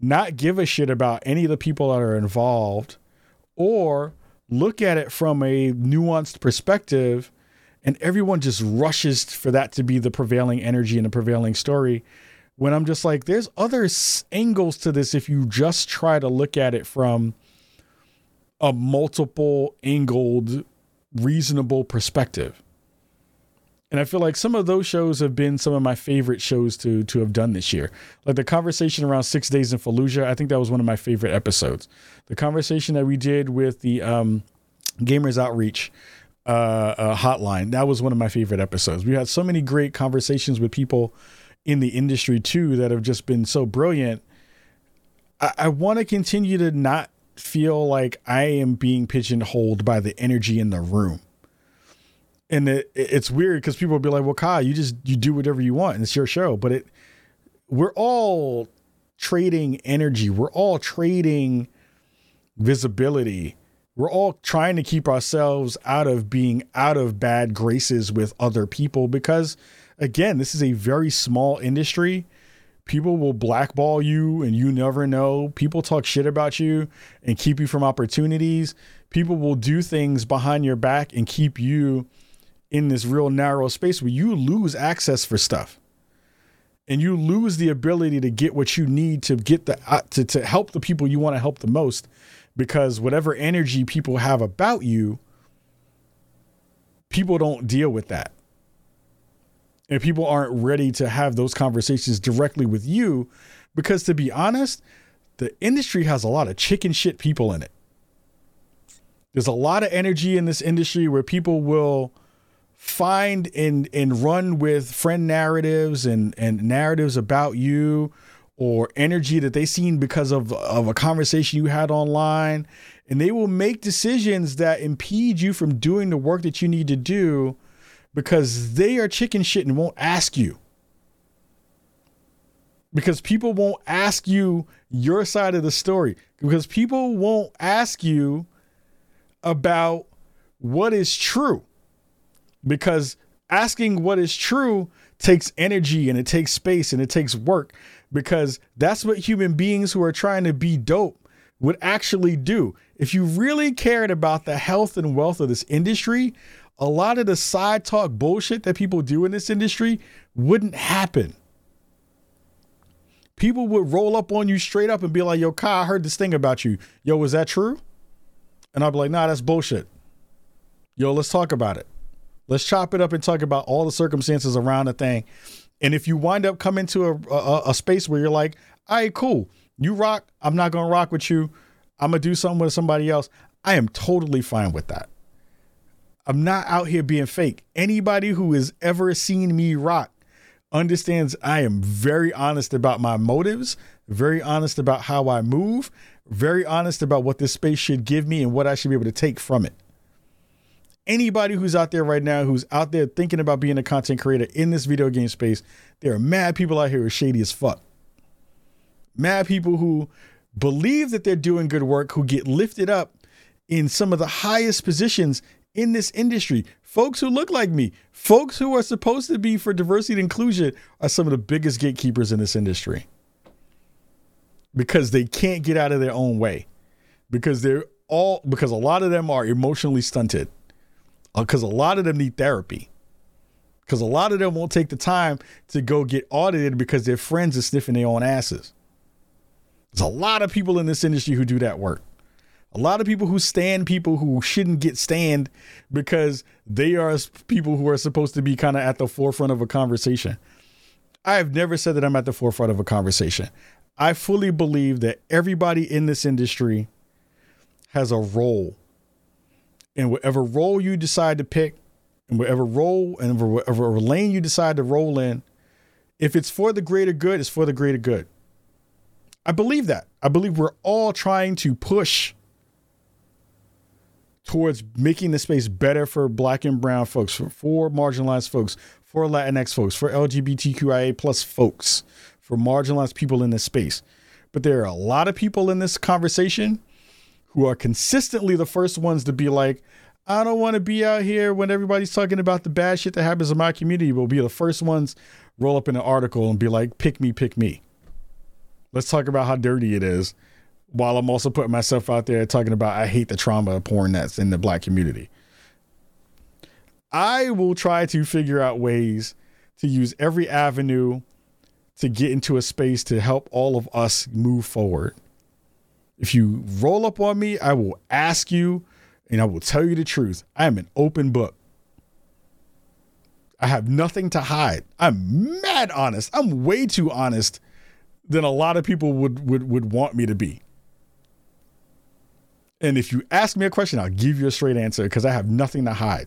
not give a shit about any of the people that are involved, or look at it from a nuanced perspective and everyone just rushes for that to be the prevailing energy and the prevailing story when i'm just like there's other angles to this if you just try to look at it from a multiple angled reasonable perspective and I feel like some of those shows have been some of my favorite shows to to have done this year. Like the conversation around Six Days in Fallujah, I think that was one of my favorite episodes. The conversation that we did with the um, Gamers Outreach uh, uh, hotline, that was one of my favorite episodes. We had so many great conversations with people in the industry too that have just been so brilliant. I, I want to continue to not feel like I am being pigeonholed by the energy in the room and it, it's weird because people will be like, "Well, Kai, you just you do whatever you want, and it's your show." But it, we're all trading energy. We're all trading visibility. We're all trying to keep ourselves out of being out of bad graces with other people because, again, this is a very small industry. People will blackball you and you never know. People talk shit about you and keep you from opportunities. People will do things behind your back and keep you in this real narrow space where you lose access for stuff and you lose the ability to get what you need to get the uh, to, to help the people you want to help the most because whatever energy people have about you people don't deal with that and people aren't ready to have those conversations directly with you because to be honest the industry has a lot of chicken shit people in it. There's a lot of energy in this industry where people will find and and run with friend narratives and and narratives about you or energy that they seen because of of a conversation you had online and they will make decisions that impede you from doing the work that you need to do because they are chicken shit and won't ask you. Because people won't ask you your side of the story. Because people won't ask you about what is true. Because asking what is true takes energy and it takes space and it takes work. Because that's what human beings who are trying to be dope would actually do. If you really cared about the health and wealth of this industry, a lot of the side talk bullshit that people do in this industry wouldn't happen. People would roll up on you straight up and be like, Yo, Kai, I heard this thing about you. Yo, was that true? And I'd be like, Nah, that's bullshit. Yo, let's talk about it. Let's chop it up and talk about all the circumstances around the thing. And if you wind up coming to a, a, a space where you're like, all right, cool, you rock, I'm not gonna rock with you. I'm gonna do something with somebody else. I am totally fine with that. I'm not out here being fake. Anybody who has ever seen me rock understands I am very honest about my motives, very honest about how I move, very honest about what this space should give me and what I should be able to take from it anybody who's out there right now who's out there thinking about being a content creator in this video game space, there are mad people out here who are shady as fuck. Mad people who believe that they're doing good work, who get lifted up in some of the highest positions in this industry. Folks who look like me, folks who are supposed to be for diversity and inclusion, are some of the biggest gatekeepers in this industry because they can't get out of their own way because they're all because a lot of them are emotionally stunted because uh, a lot of them need therapy. Because a lot of them won't take the time to go get audited because their friends are sniffing their own asses. There's a lot of people in this industry who do that work. A lot of people who stand people who shouldn't get stand because they are people who are supposed to be kind of at the forefront of a conversation. I have never said that I'm at the forefront of a conversation. I fully believe that everybody in this industry has a role And whatever role you decide to pick, and whatever role and whatever lane you decide to roll in, if it's for the greater good, it's for the greater good. I believe that. I believe we're all trying to push towards making the space better for black and brown folks, for, for marginalized folks, for Latinx folks, for LGBTQIA plus folks, for marginalized people in this space. but there are a lot of people in this conversation who are consistently the first ones to be like, I don't want to be out here when everybody's talking about the bad shit that happens in my community. We'll be the first ones roll up in an article and be like, pick me, pick me. Let's talk about how dirty it is while I'm also putting myself out there talking about I hate the trauma of porn that's in the black community. I will try to figure out ways to use every avenue to get into a space to help all of us move forward. If you roll up on me, I will ask you and I will tell you the truth. I am an open book. I have nothing to hide. I'm mad honest. I'm way too honest than a lot of people would would would want me to be. And if you ask me a question, I'll give you a straight answer because I have nothing to hide.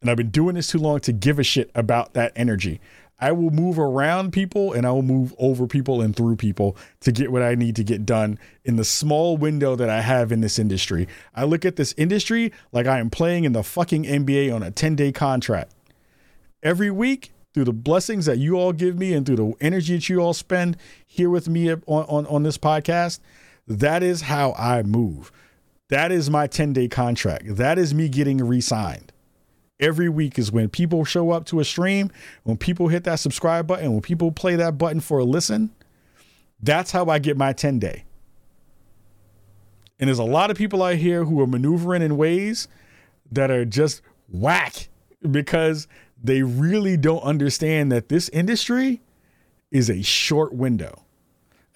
And I've been doing this too long to give a shit about that energy. I will move around people and I will move over people and through people to get what I need to get done in the small window that I have in this industry. I look at this industry like I am playing in the fucking NBA on a 10 day contract. Every week, through the blessings that you all give me and through the energy that you all spend here with me on, on, on this podcast, that is how I move. That is my 10 day contract. That is me getting re signed every week is when people show up to a stream, when people hit that subscribe button, when people play that button for a listen. That's how I get my 10 day. And there's a lot of people out here who are maneuvering in ways that are just whack because they really don't understand that this industry is a short window,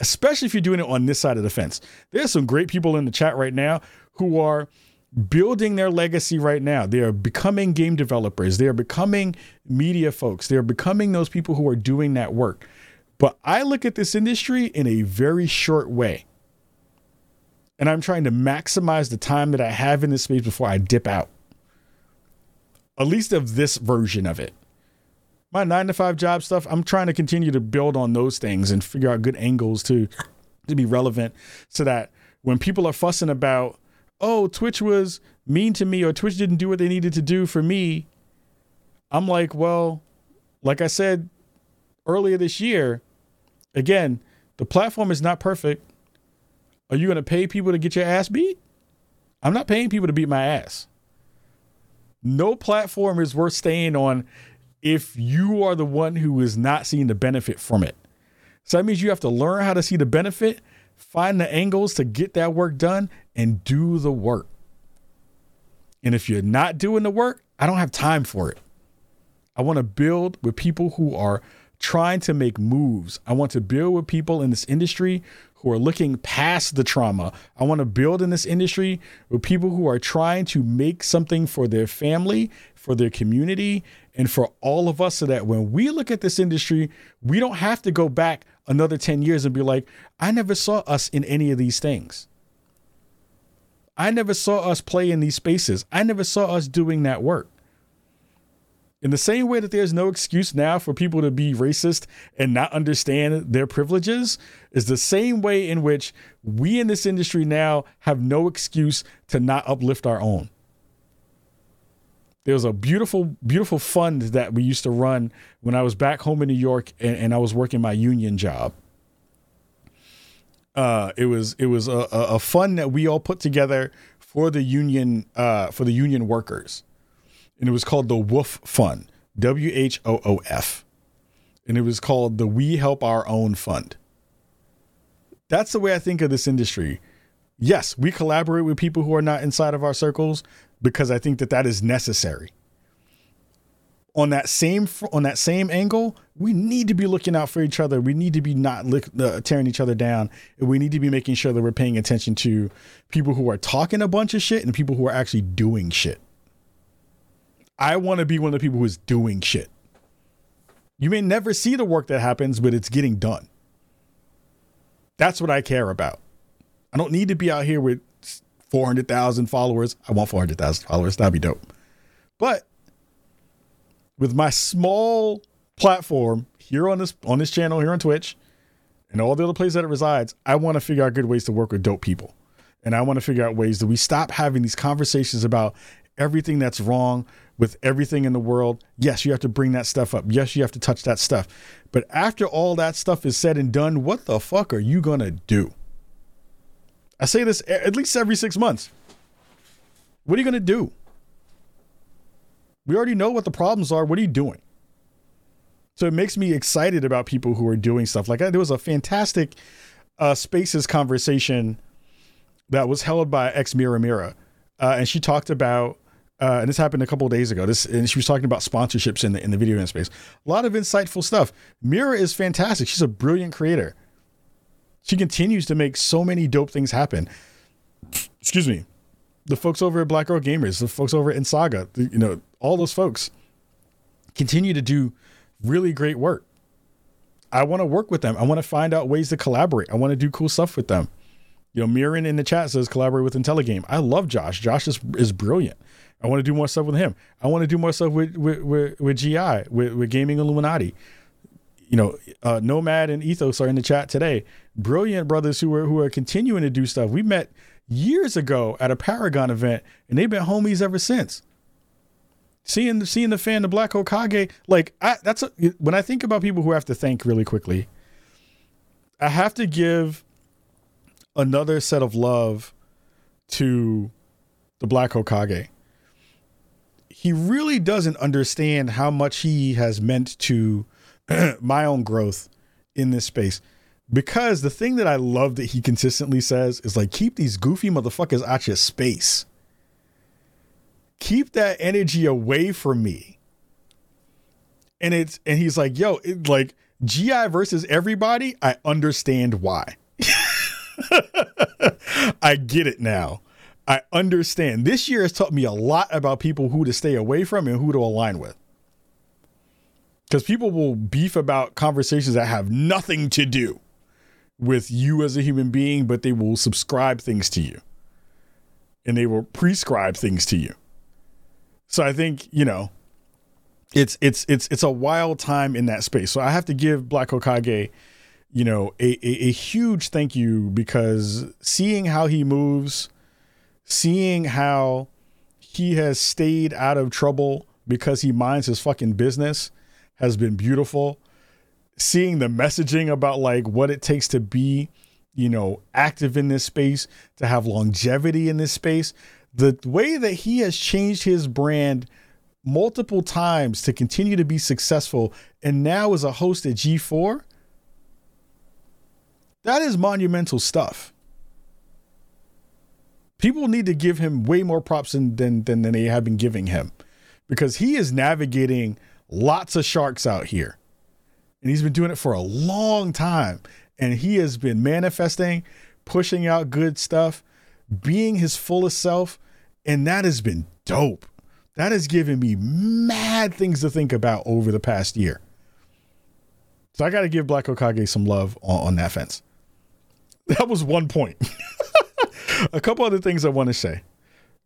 especially if you're doing it on this side of the fence. There's some great people in the chat right now who are building their legacy right now. They are becoming game developers. They are becoming media folks. They are becoming those people who are doing that work. But I look at this industry in a very short way. And I'm trying to maximize the time that I have in this space before I dip out. At least of this version of it. My nine to five job stuff, I'm trying to continue to build on those things and figure out good angles to, to be relevant so that when people are fussing about oh, Twitch was mean to me or Twitch didn't do what they needed to do for me, I'm like, well, like I said earlier this year, again, the platform is not perfect. Are you going to pay people to get your ass beat? I'm not paying people to beat my ass. No platform is worth staying on if you are the one who is not seeing the benefit from it. So that means you have to learn how to see the benefit find the angles to get that work done and do the work. And if you're not doing the work, I don't have time for it. I want to build with people who are trying to make moves. I want to build with people in this industry who are looking past the trauma. I want to build in this industry with people who are trying to make something for their family, for their community, and for all of us so that when we look at this industry, we don't have to go back another 10 years and be like, I never saw us in any of these things. I never saw us play in these spaces. I never saw us doing that work. In the same way that there's no excuse now for people to be racist and not understand their privileges, is the same way in which we in this industry now have no excuse to not uplift our own. There was a beautiful, beautiful fund that we used to run when I was back home in New York and, and I was working my union job. Uh, it was it was a, a fund that we all put together for the union uh, for the union workers and it was called the WHOOF Fund, W H O O F. And it was called the We Help Our Own Fund. That's the way I think of this industry. Yes, we collaborate with people who are not inside of our circles because I think that that is necessary. On that same on that same angle, we need to be looking out for each other. We need to be not lick, uh, tearing each other down. We need to be making sure that we're paying attention to people who are talking a bunch of shit and people who are actually doing shit. I want to be one of the people who is doing shit. You may never see the work that happens, but it's getting done. That's what I care about. I don't need to be out here with 400,000 followers. I want 400,000 followers. That'd be dope. But with my small platform here on this on this channel here on Twitch and all the other places that it resides, I want to figure out good ways to work with dope people. And I want to figure out ways that we stop having these conversations about everything that's wrong with everything in the world. Yes, you have to bring that stuff up. Yes, you have to touch that stuff. But after all that stuff is said and done, what the fuck are you going to do? I say this at least every six months. What are you going to do? We already know what the problems are. What are you doing? So it makes me excited about people who are doing stuff. Like there was a fantastic uh, Spaces conversation that was held by ex Mira Mira, uh, and she talked about. Uh, and this happened a couple days ago. This and she was talking about sponsorships in the in the video game space. A lot of insightful stuff. Mira is fantastic. She's a brilliant creator. She continues to make so many dope things happen. Excuse me. The folks over at Black Girl Gamers, the folks over at Saga, the, you know, all those folks continue to do really great work. I want to work with them. I want to find out ways to collaborate. I want to do cool stuff with them. You know, Mirren in the chat says collaborate with Intelligame. I love Josh. Josh is is brilliant. I want to do more stuff with him. I want to do more stuff with with with, with GI with, with Gaming Illuminati. You know, uh, Nomad and Ethos are in the chat today. Brilliant brothers who are who are continuing to do stuff. We met years ago at a Paragon event, and they've been homies ever since seeing seeing the fan the Black Hokage, like I, that's a, when I think about people who have to thank really quickly. I have to give another set of love to the Black Hokage. He really doesn't understand how much he has meant to my own growth in this space. Because the thing that I love that he consistently says is like, keep these goofy motherfuckers out your space keep that energy away from me. And it's and he's like, yo, it, like GI versus everybody, I understand why. I get it now. I understand. This year has taught me a lot about people who to stay away from and who to align with. Because people will beef about conversations that have nothing to do with you as a human being, but they will subscribe things to you and they will prescribe things to you. So I think, you know, it's it's it's it's a wild time in that space. So I have to give Black Hokage, you know, a, a, a huge thank you because seeing how he moves, seeing how he has stayed out of trouble because he minds his fucking business has been beautiful. Seeing the messaging about like what it takes to be, you know, active in this space, to have longevity in this space, the way that he has changed his brand multiple times to continue to be successful and now is a host at G4 that is monumental stuff people need to give him way more props than, than, than they have been giving him because he is navigating lots of sharks out here and he's been doing it for a long time and he has been manifesting pushing out good stuff being his fullest self and that has been dope. That has given me mad things to think about over the past year. So I got to give Black Hokage some love on, on that fence. That was one point. a couple other things I want to say.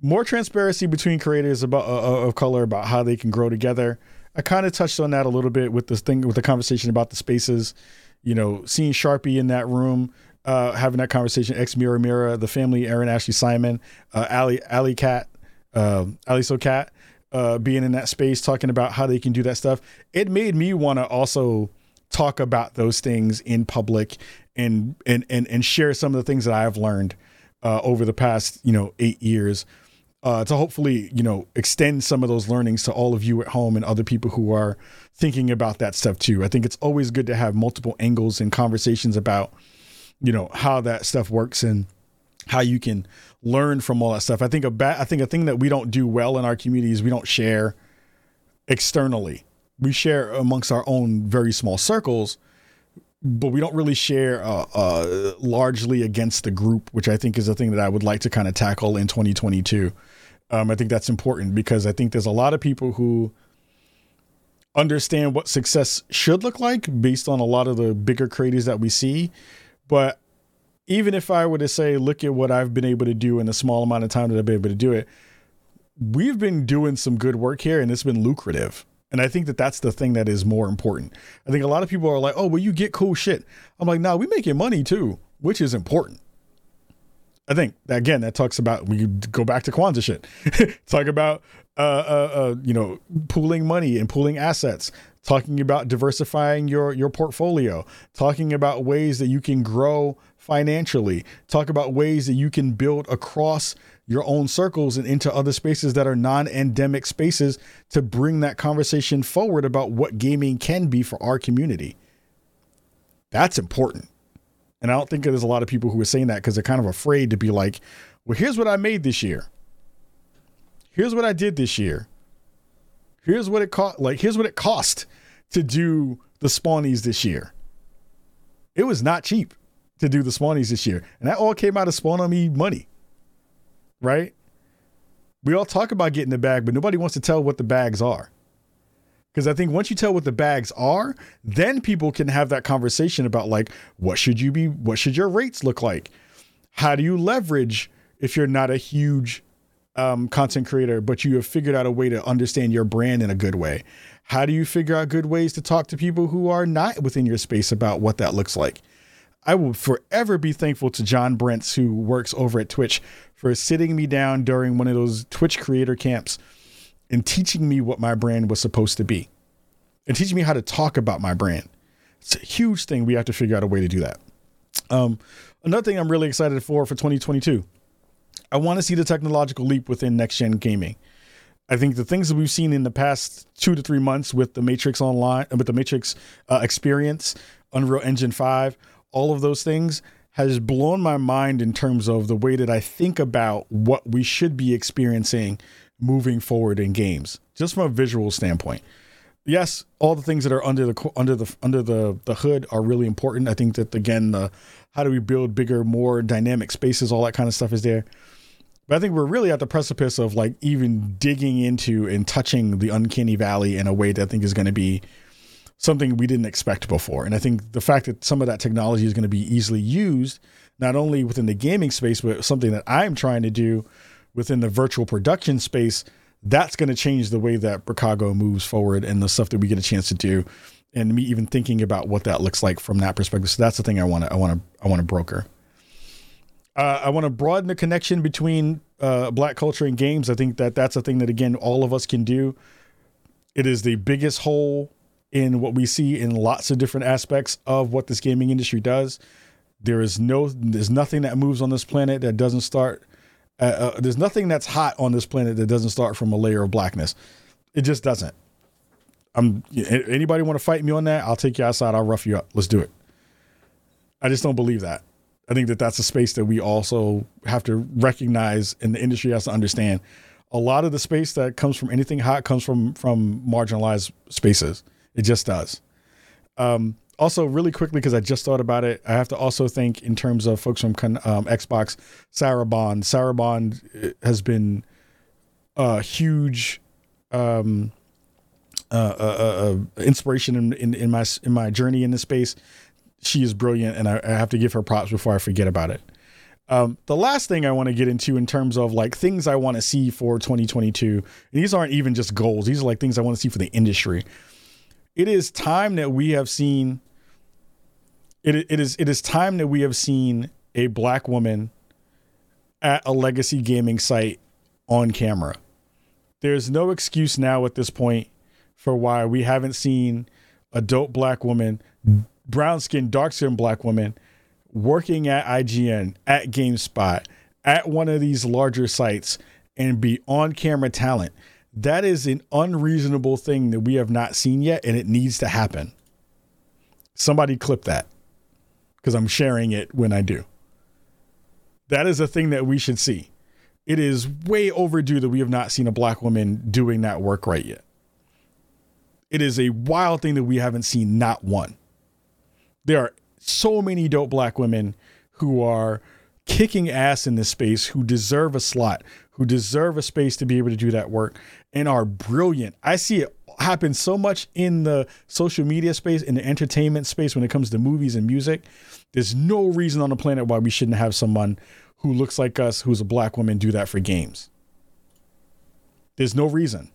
More transparency between creators about uh, uh, of color about how they can grow together. I kind of touched on that a little bit with this thing with the conversation about the spaces. You know, seeing Sharpie in that room, uh, having that conversation. Xmiramira, the family, Erin Ashley Simon, uh, Ali Ali Cat, uh, Ali So Cat, uh, being in that space, talking about how they can do that stuff. It made me want to also talk about those things in public and and and and share some of the things that I've learned uh, over the past you know eight years. Uh, to hopefully, you know, extend some of those learnings to all of you at home and other people who are thinking about that stuff too. I think it's always good to have multiple angles and conversations about you know how that stuff works and how you can learn from all that stuff. I think a ba- I think a thing that we don't do well in our communities we don't share externally. We share amongst our own very small circles, but we don't really share uh, uh, largely against the group, which I think is a thing that I would like to kind of tackle in 2022. Um, I think that's important because I think there's a lot of people who understand what success should look like based on a lot of the bigger creators that we see but even if I were to say, look at what I've been able to do in a small amount of time that I've been able to do it, we've been doing some good work here and it's been lucrative. And I think that that's the thing that is more important. I think a lot of people are like, oh, well, you get cool shit. I'm like, nah, we making money too, which is important. I think again that talks about we go back to Kwanzaa shit. Talk about uh, uh, uh, you know pooling money and pooling assets. Talking about diversifying your your portfolio. Talking about ways that you can grow financially. Talk about ways that you can build across your own circles and into other spaces that are non-endemic spaces to bring that conversation forward about what gaming can be for our community. That's important. And I don't think there's a lot of people who are saying that because they're kind of afraid to be like, well, here's what I made this year. Here's what I did this year. Here's what it cost. Like, here's what it cost to do the spawnies this year. It was not cheap to do the spawnies this year. And that all came out of Spawn on Me money. Right? We all talk about getting the bag, but nobody wants to tell what the bags are. Because I think once you tell what the bags are, then people can have that conversation about like, what should you be, what should your rates look like? How do you leverage if you're not a huge um, content creator, but you have figured out a way to understand your brand in a good way? How do you figure out good ways to talk to people who are not within your space about what that looks like? I will forever be thankful to John Brents, who works over at Twitch, for sitting me down during one of those Twitch creator camps and teaching me what my brand was supposed to be and teaching me how to talk about my brand. It's a huge thing. We have to figure out a way to do that. Um, another thing I'm really excited for for 2022, I want to see the technological leap within next gen gaming. I think the things that we've seen in the past two to three months with the Matrix Online, with the Matrix uh, experience, Unreal Engine 5, all of those things has blown my mind in terms of the way that I think about what we should be experiencing moving forward in games, just from a visual standpoint. Yes, all the things that are under the under the under the the hood are really important. I think that again, the how do we build bigger, more dynamic spaces, all that kind of stuff is there. But I think we're really at the precipice of like even digging into and touching the uncanny valley in a way that I think is going to be something we didn't expect before. And I think the fact that some of that technology is going to be easily used, not only within the gaming space, but something that I'm trying to do within the virtual production space, that's going to change the way that Bricago moves forward and the stuff that we get a chance to do, and me even thinking about what that looks like from that perspective. So that's the thing I want to I want to I want to broker. Uh, I want to broaden the connection between uh, Black culture and games. I think that that's a thing that again all of us can do. It is the biggest hole in what we see in lots of different aspects of what this gaming industry does. There is no, there's nothing that moves on this planet that doesn't start uh, uh, there's nothing that's hot on this planet that doesn't start from a layer of blackness. It just doesn't. I'm anybody want to fight me on that? I'll take you outside. I'll rough you up. Let's do it. I just don't believe that. I think that that's a space that we also have to recognize, and the industry has to understand. A lot of the space that comes from anything hot comes from from marginalized spaces. It just does. Um, also, really quickly, because I just thought about it, I have to also think in terms of folks from um, Xbox, Sarah Bond. Sarah Bond uh, has been a huge um, uh, uh, uh, uh, inspiration in, in, in, my in my journey in this space. She is brilliant, and I, I have to give her props before I forget about it. Um, the last thing I want to get into in terms of like things I want to see for 2022, these aren't even just goals. These are like things I want to see for the industry. It is time that we have seen it, it is it is time that we have seen a black woman at a legacy gaming site on camera. There's no excuse now at this point for why we haven't seen a dope black woman, brown skinned, dark skinned black woman working at IGN, at GameSpot, at one of these larger sites and be on camera talent. That is an unreasonable thing that we have not seen yet, and it needs to happen. Somebody clip that because I'm sharing it when I do. That is a thing that we should see. It is way overdue that we have not seen a black woman doing that work right yet. It is a wild thing that we haven't seen not one. There are so many dope black women who are kicking ass in this space who deserve a slot, who deserve a space to be able to do that work and are brilliant. I see it happen so much in the social media space, in the entertainment space when it comes to movies and music. There's no reason on the planet why we shouldn't have someone who looks like us, who's a black woman, do that for games. There's no reason.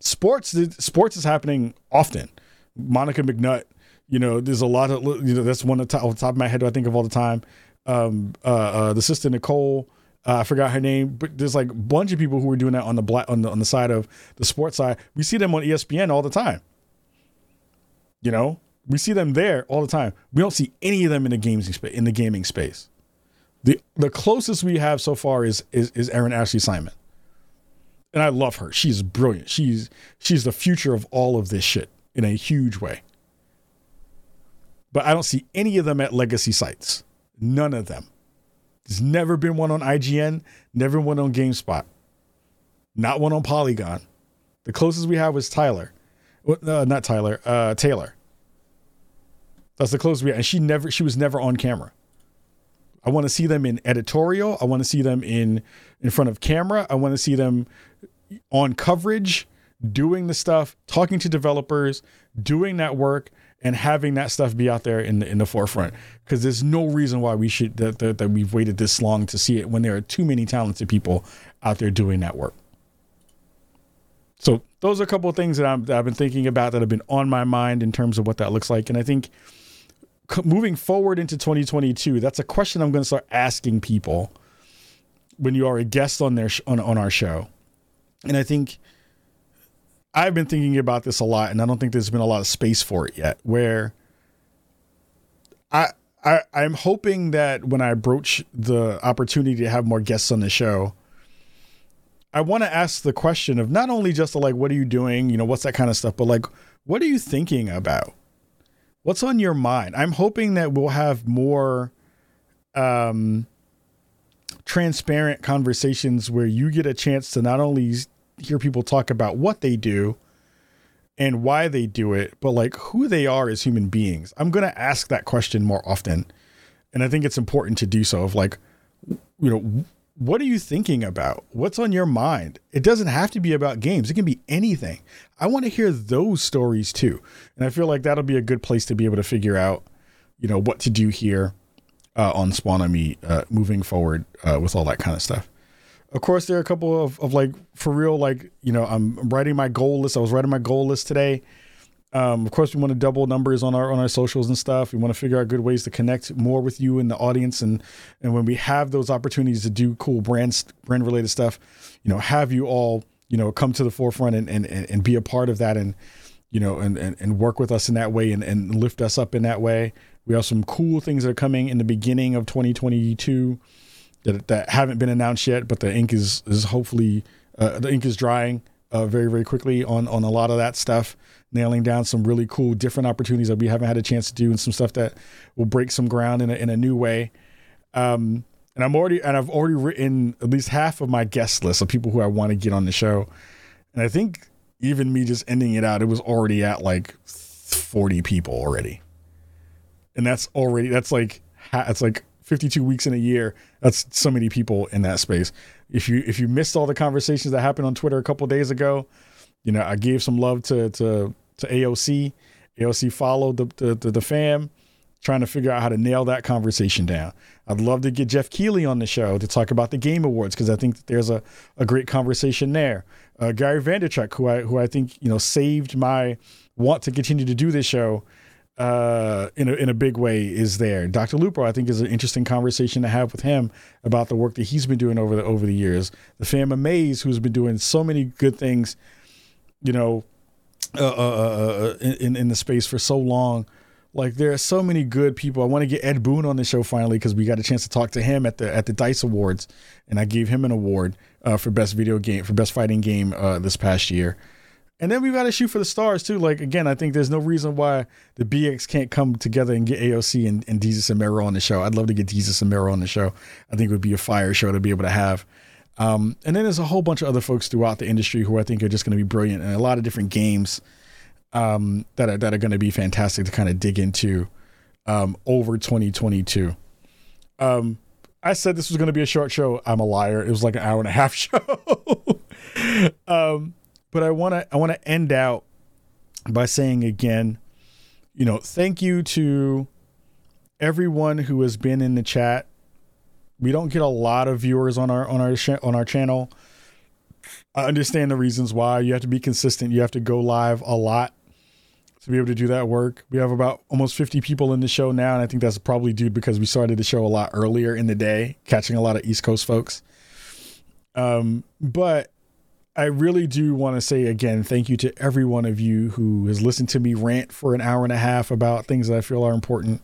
Sports, sports is happening often. Monica McNutt, you know, there's a lot of, you know, that's one of the top, top of my head I think of all the time. um, uh, uh, the sister Nicole. Uh, I forgot her name, but there's like a bunch of people who are doing that on the black on the on the side of the sports side. We see them on ESPN all the time. You know, we see them there all the time. We don't see any of them in the games. In the gaming space, the the closest we have so far is is, is Erin Ashley Simon, and I love her. She's brilliant. She's she's the future of all of this shit in a huge way. But I don't see any of them at legacy sites. None of them. There's never been one on IGN, never one on GameSpot, not one on Polygon. The closest we have was Tyler, uh, not Tyler, uh, Taylor. That's the closest we had, and she never, she was never on camera. I want to see them in editorial. I want to see them in in front of camera. I want to see them on coverage, doing the stuff, talking to developers, doing that work, and having that stuff be out there in the in the forefront. Because there's no reason why we should that, that, that we've waited this long to see it when there are too many talented people out there doing that work. So those are a couple of things that, i have been thinking about that have been on my mind in terms of what that looks like. And i think moving forward into 2022 that's a question i'm going to start asking people when you are a guest on their sh- on, on our show. And i think I've been thinking about this a lot, and I don't think there's been a lot of space for it yet. Where I, I I'm hoping that when I broach the opportunity to have more guests on the show, I want to ask the question of not only just like what are you doing, you know, what's that kind of stuff, but like what are you thinking about? What's on your mind? I'm hoping that we'll have more um transparent conversations where you get a chance to not only hear people talk about what they do and why they do it, but like who they are as human beings. I'm going to ask that question more often. And I think it's important to do so of like, you know, what are you thinking about? What's on your mind? It doesn't have to be about games. It can be anything. I want to hear those stories too. And I feel like that'll be a good place to be able to figure out, you know, what to do here uh, on Spawn on Me uh, moving forward uh, with all that kind of stuff of course, there are a couple of, of like for real, like you know, I'm writing my goal list. I was writing my goal list today. Um, of course, we want to double numbers on our on our socials and stuff. We want to figure out good ways to connect more with you and the audience, and and when we have those opportunities to do cool brand brand related stuff, you know, have you all you know come to the forefront and and and be a part of that, and you know, and and, and work with us in that way, and and lift us up in that way. We have some cool things that are coming in the beginning of 2022 that that haven't been announced yet, but the ink is is hopefully uh, the ink is drying uh, very very quickly on on a lot of that stuff, nailing down some really cool different opportunities that we haven't had a chance to do, and some stuff that will break some ground in a, in a new way. Um, and I'm already and I've already written at least half of my guest list of people who I want to get on the show, and I think even me just ending it out, it was already at like 40 people already, and that's already that's like it's like 52 weeks in a year. That's so many people in that space. If you if you missed all the conversations that happened on Twitter a couple days ago, you know I gave some love to to to AOC. AOC followed the the, the, the fam, trying to figure out how to nail that conversation down. I'd love to get Geoff Keighley on the show to talk about the Game Awards because I think there's a, a great conversation there. Uh, Gary Vaynerchuk, who I who I think you know saved my want to continue to do this show uh, in a, in a big way is there. Dr. Lupo, I think, is an interesting conversation to have with him about the work that he's been doing over the over the years. The fam Maze, who's been doing so many good things, you know, uh, uh, uh, uh in in the space for so long. Like there are so many good people. I want to get Ed Boon on the show finally because we got a chance to talk to him at the at the Dice Awards, and I gave him an award for best video game for best fighting game this past year. And then we've got to shoot for the stars too. Like again, I think there's no reason why the BX can't come together and get AOC and, and Desus and Mero on the show. I'd love to get Desus and Mero on the show. I think it would be a fire show to be able to have. Um, and then there's a whole bunch of other folks throughout the industry who I think are just going to be brilliant and a lot of different games um, that are that are going to be fantastic to kind of dig into um, over 2022. Um, I said this was going to be a short show. I'm a liar. It was like an hour and a half show. um, but I want to I want to end out by saying again, you know, thank you to everyone who has been in the chat. We don't get a lot of viewers on our on our on our channel. I understand the reasons why. You have to be consistent. You have to go live a lot. to be able to do that work. We have about almost 50 people in the show now, and I think that's probably due because we started the show a lot earlier in the day, catching a lot of East Coast folks. Um, but I really do want to say again, thank you to every one of you who has listened to me rant for an hour and a half about things that I feel are important.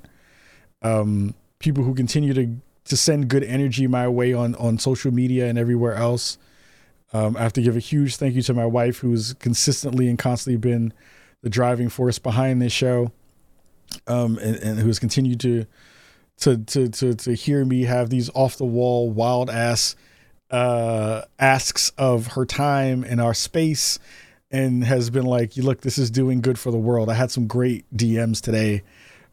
Um, people who continue to to send good energy my way on on social media and everywhere else. Um, I have to give a huge thank you to my wife, who's consistently and constantly been the driving force behind this show, um, and, and who has continued to to to to to hear me have these off the wall, wild ass uh, asks of her time and our space, and has been like, "Look, this is doing good for the world." I had some great DMs today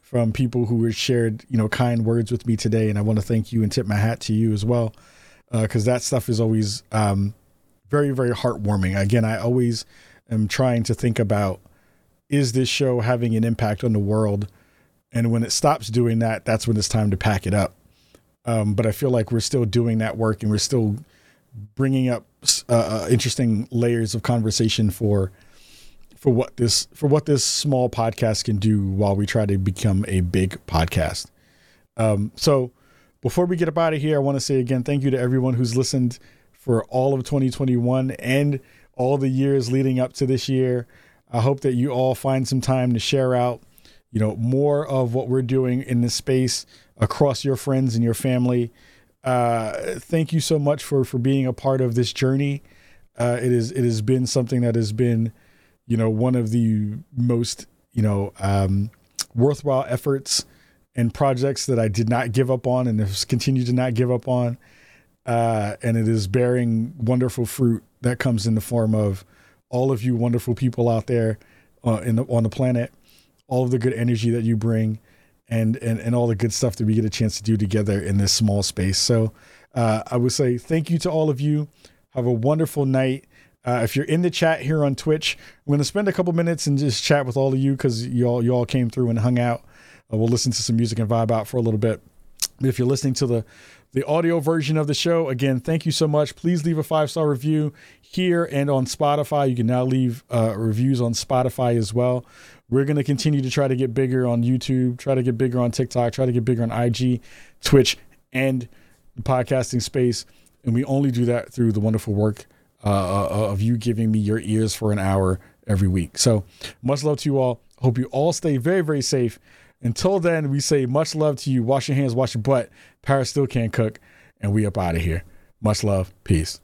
from people who shared, you know, kind words with me today, and I want to thank you and tip my hat to you as well, because uh, that stuff is always um, very, very heartwarming. Again, I always am trying to think about is this show having an impact on the world, and when it stops doing that, that's when it's time to pack it up. Um, but I feel like we're still doing that work, and we're still bringing up uh, uh interesting layers of conversation for for what this for what this small podcast can do while we try to become a big podcast. Um, so before we get up out of here, I want to say again thank you to everyone who's listened for all of 2021 and all the years leading up to this year. I hope that you all find some time to share out, you know, more of what we're doing in this space across your friends and your family. Uh, thank you so much for for being a part of this journey. Uh, it is it has been something that has been you know, one of the most, you know, um, worthwhile efforts and projects that I did not give up on and have continued to not give up on. Uh, and it is bearing wonderful fruit that comes in the form of all of you wonderful people out there uh, in the, on the planet, all of the good energy that you bring, and, and and all the good stuff that we get a chance to do together in this small space. So uh, I would say thank you to all of you. Have a wonderful night. Uh, if you're in the chat here on Twitch, I'm going to spend a couple minutes and just chat with all of you because y'all y'all came through and hung out. Uh, we'll listen to some music and vibe out for a little bit. If you're listening to the the audio version of the show, again, thank you so much. Please leave a five star review here and on Spotify. You can now leave uh, reviews on Spotify as well. We're going to continue to try to get bigger on YouTube, try to get bigger on TikTok, try to get bigger on IG, Twitch, and the podcasting space. And we only do that through the wonderful work uh, uh, of you giving me your ears for an hour every week. So much love to you all. Hope you all stay very, very safe. Until then, we say much love to you. Wash your hands, wash your butt. Parris still can't cook. And we up out of here. Much love. Peace.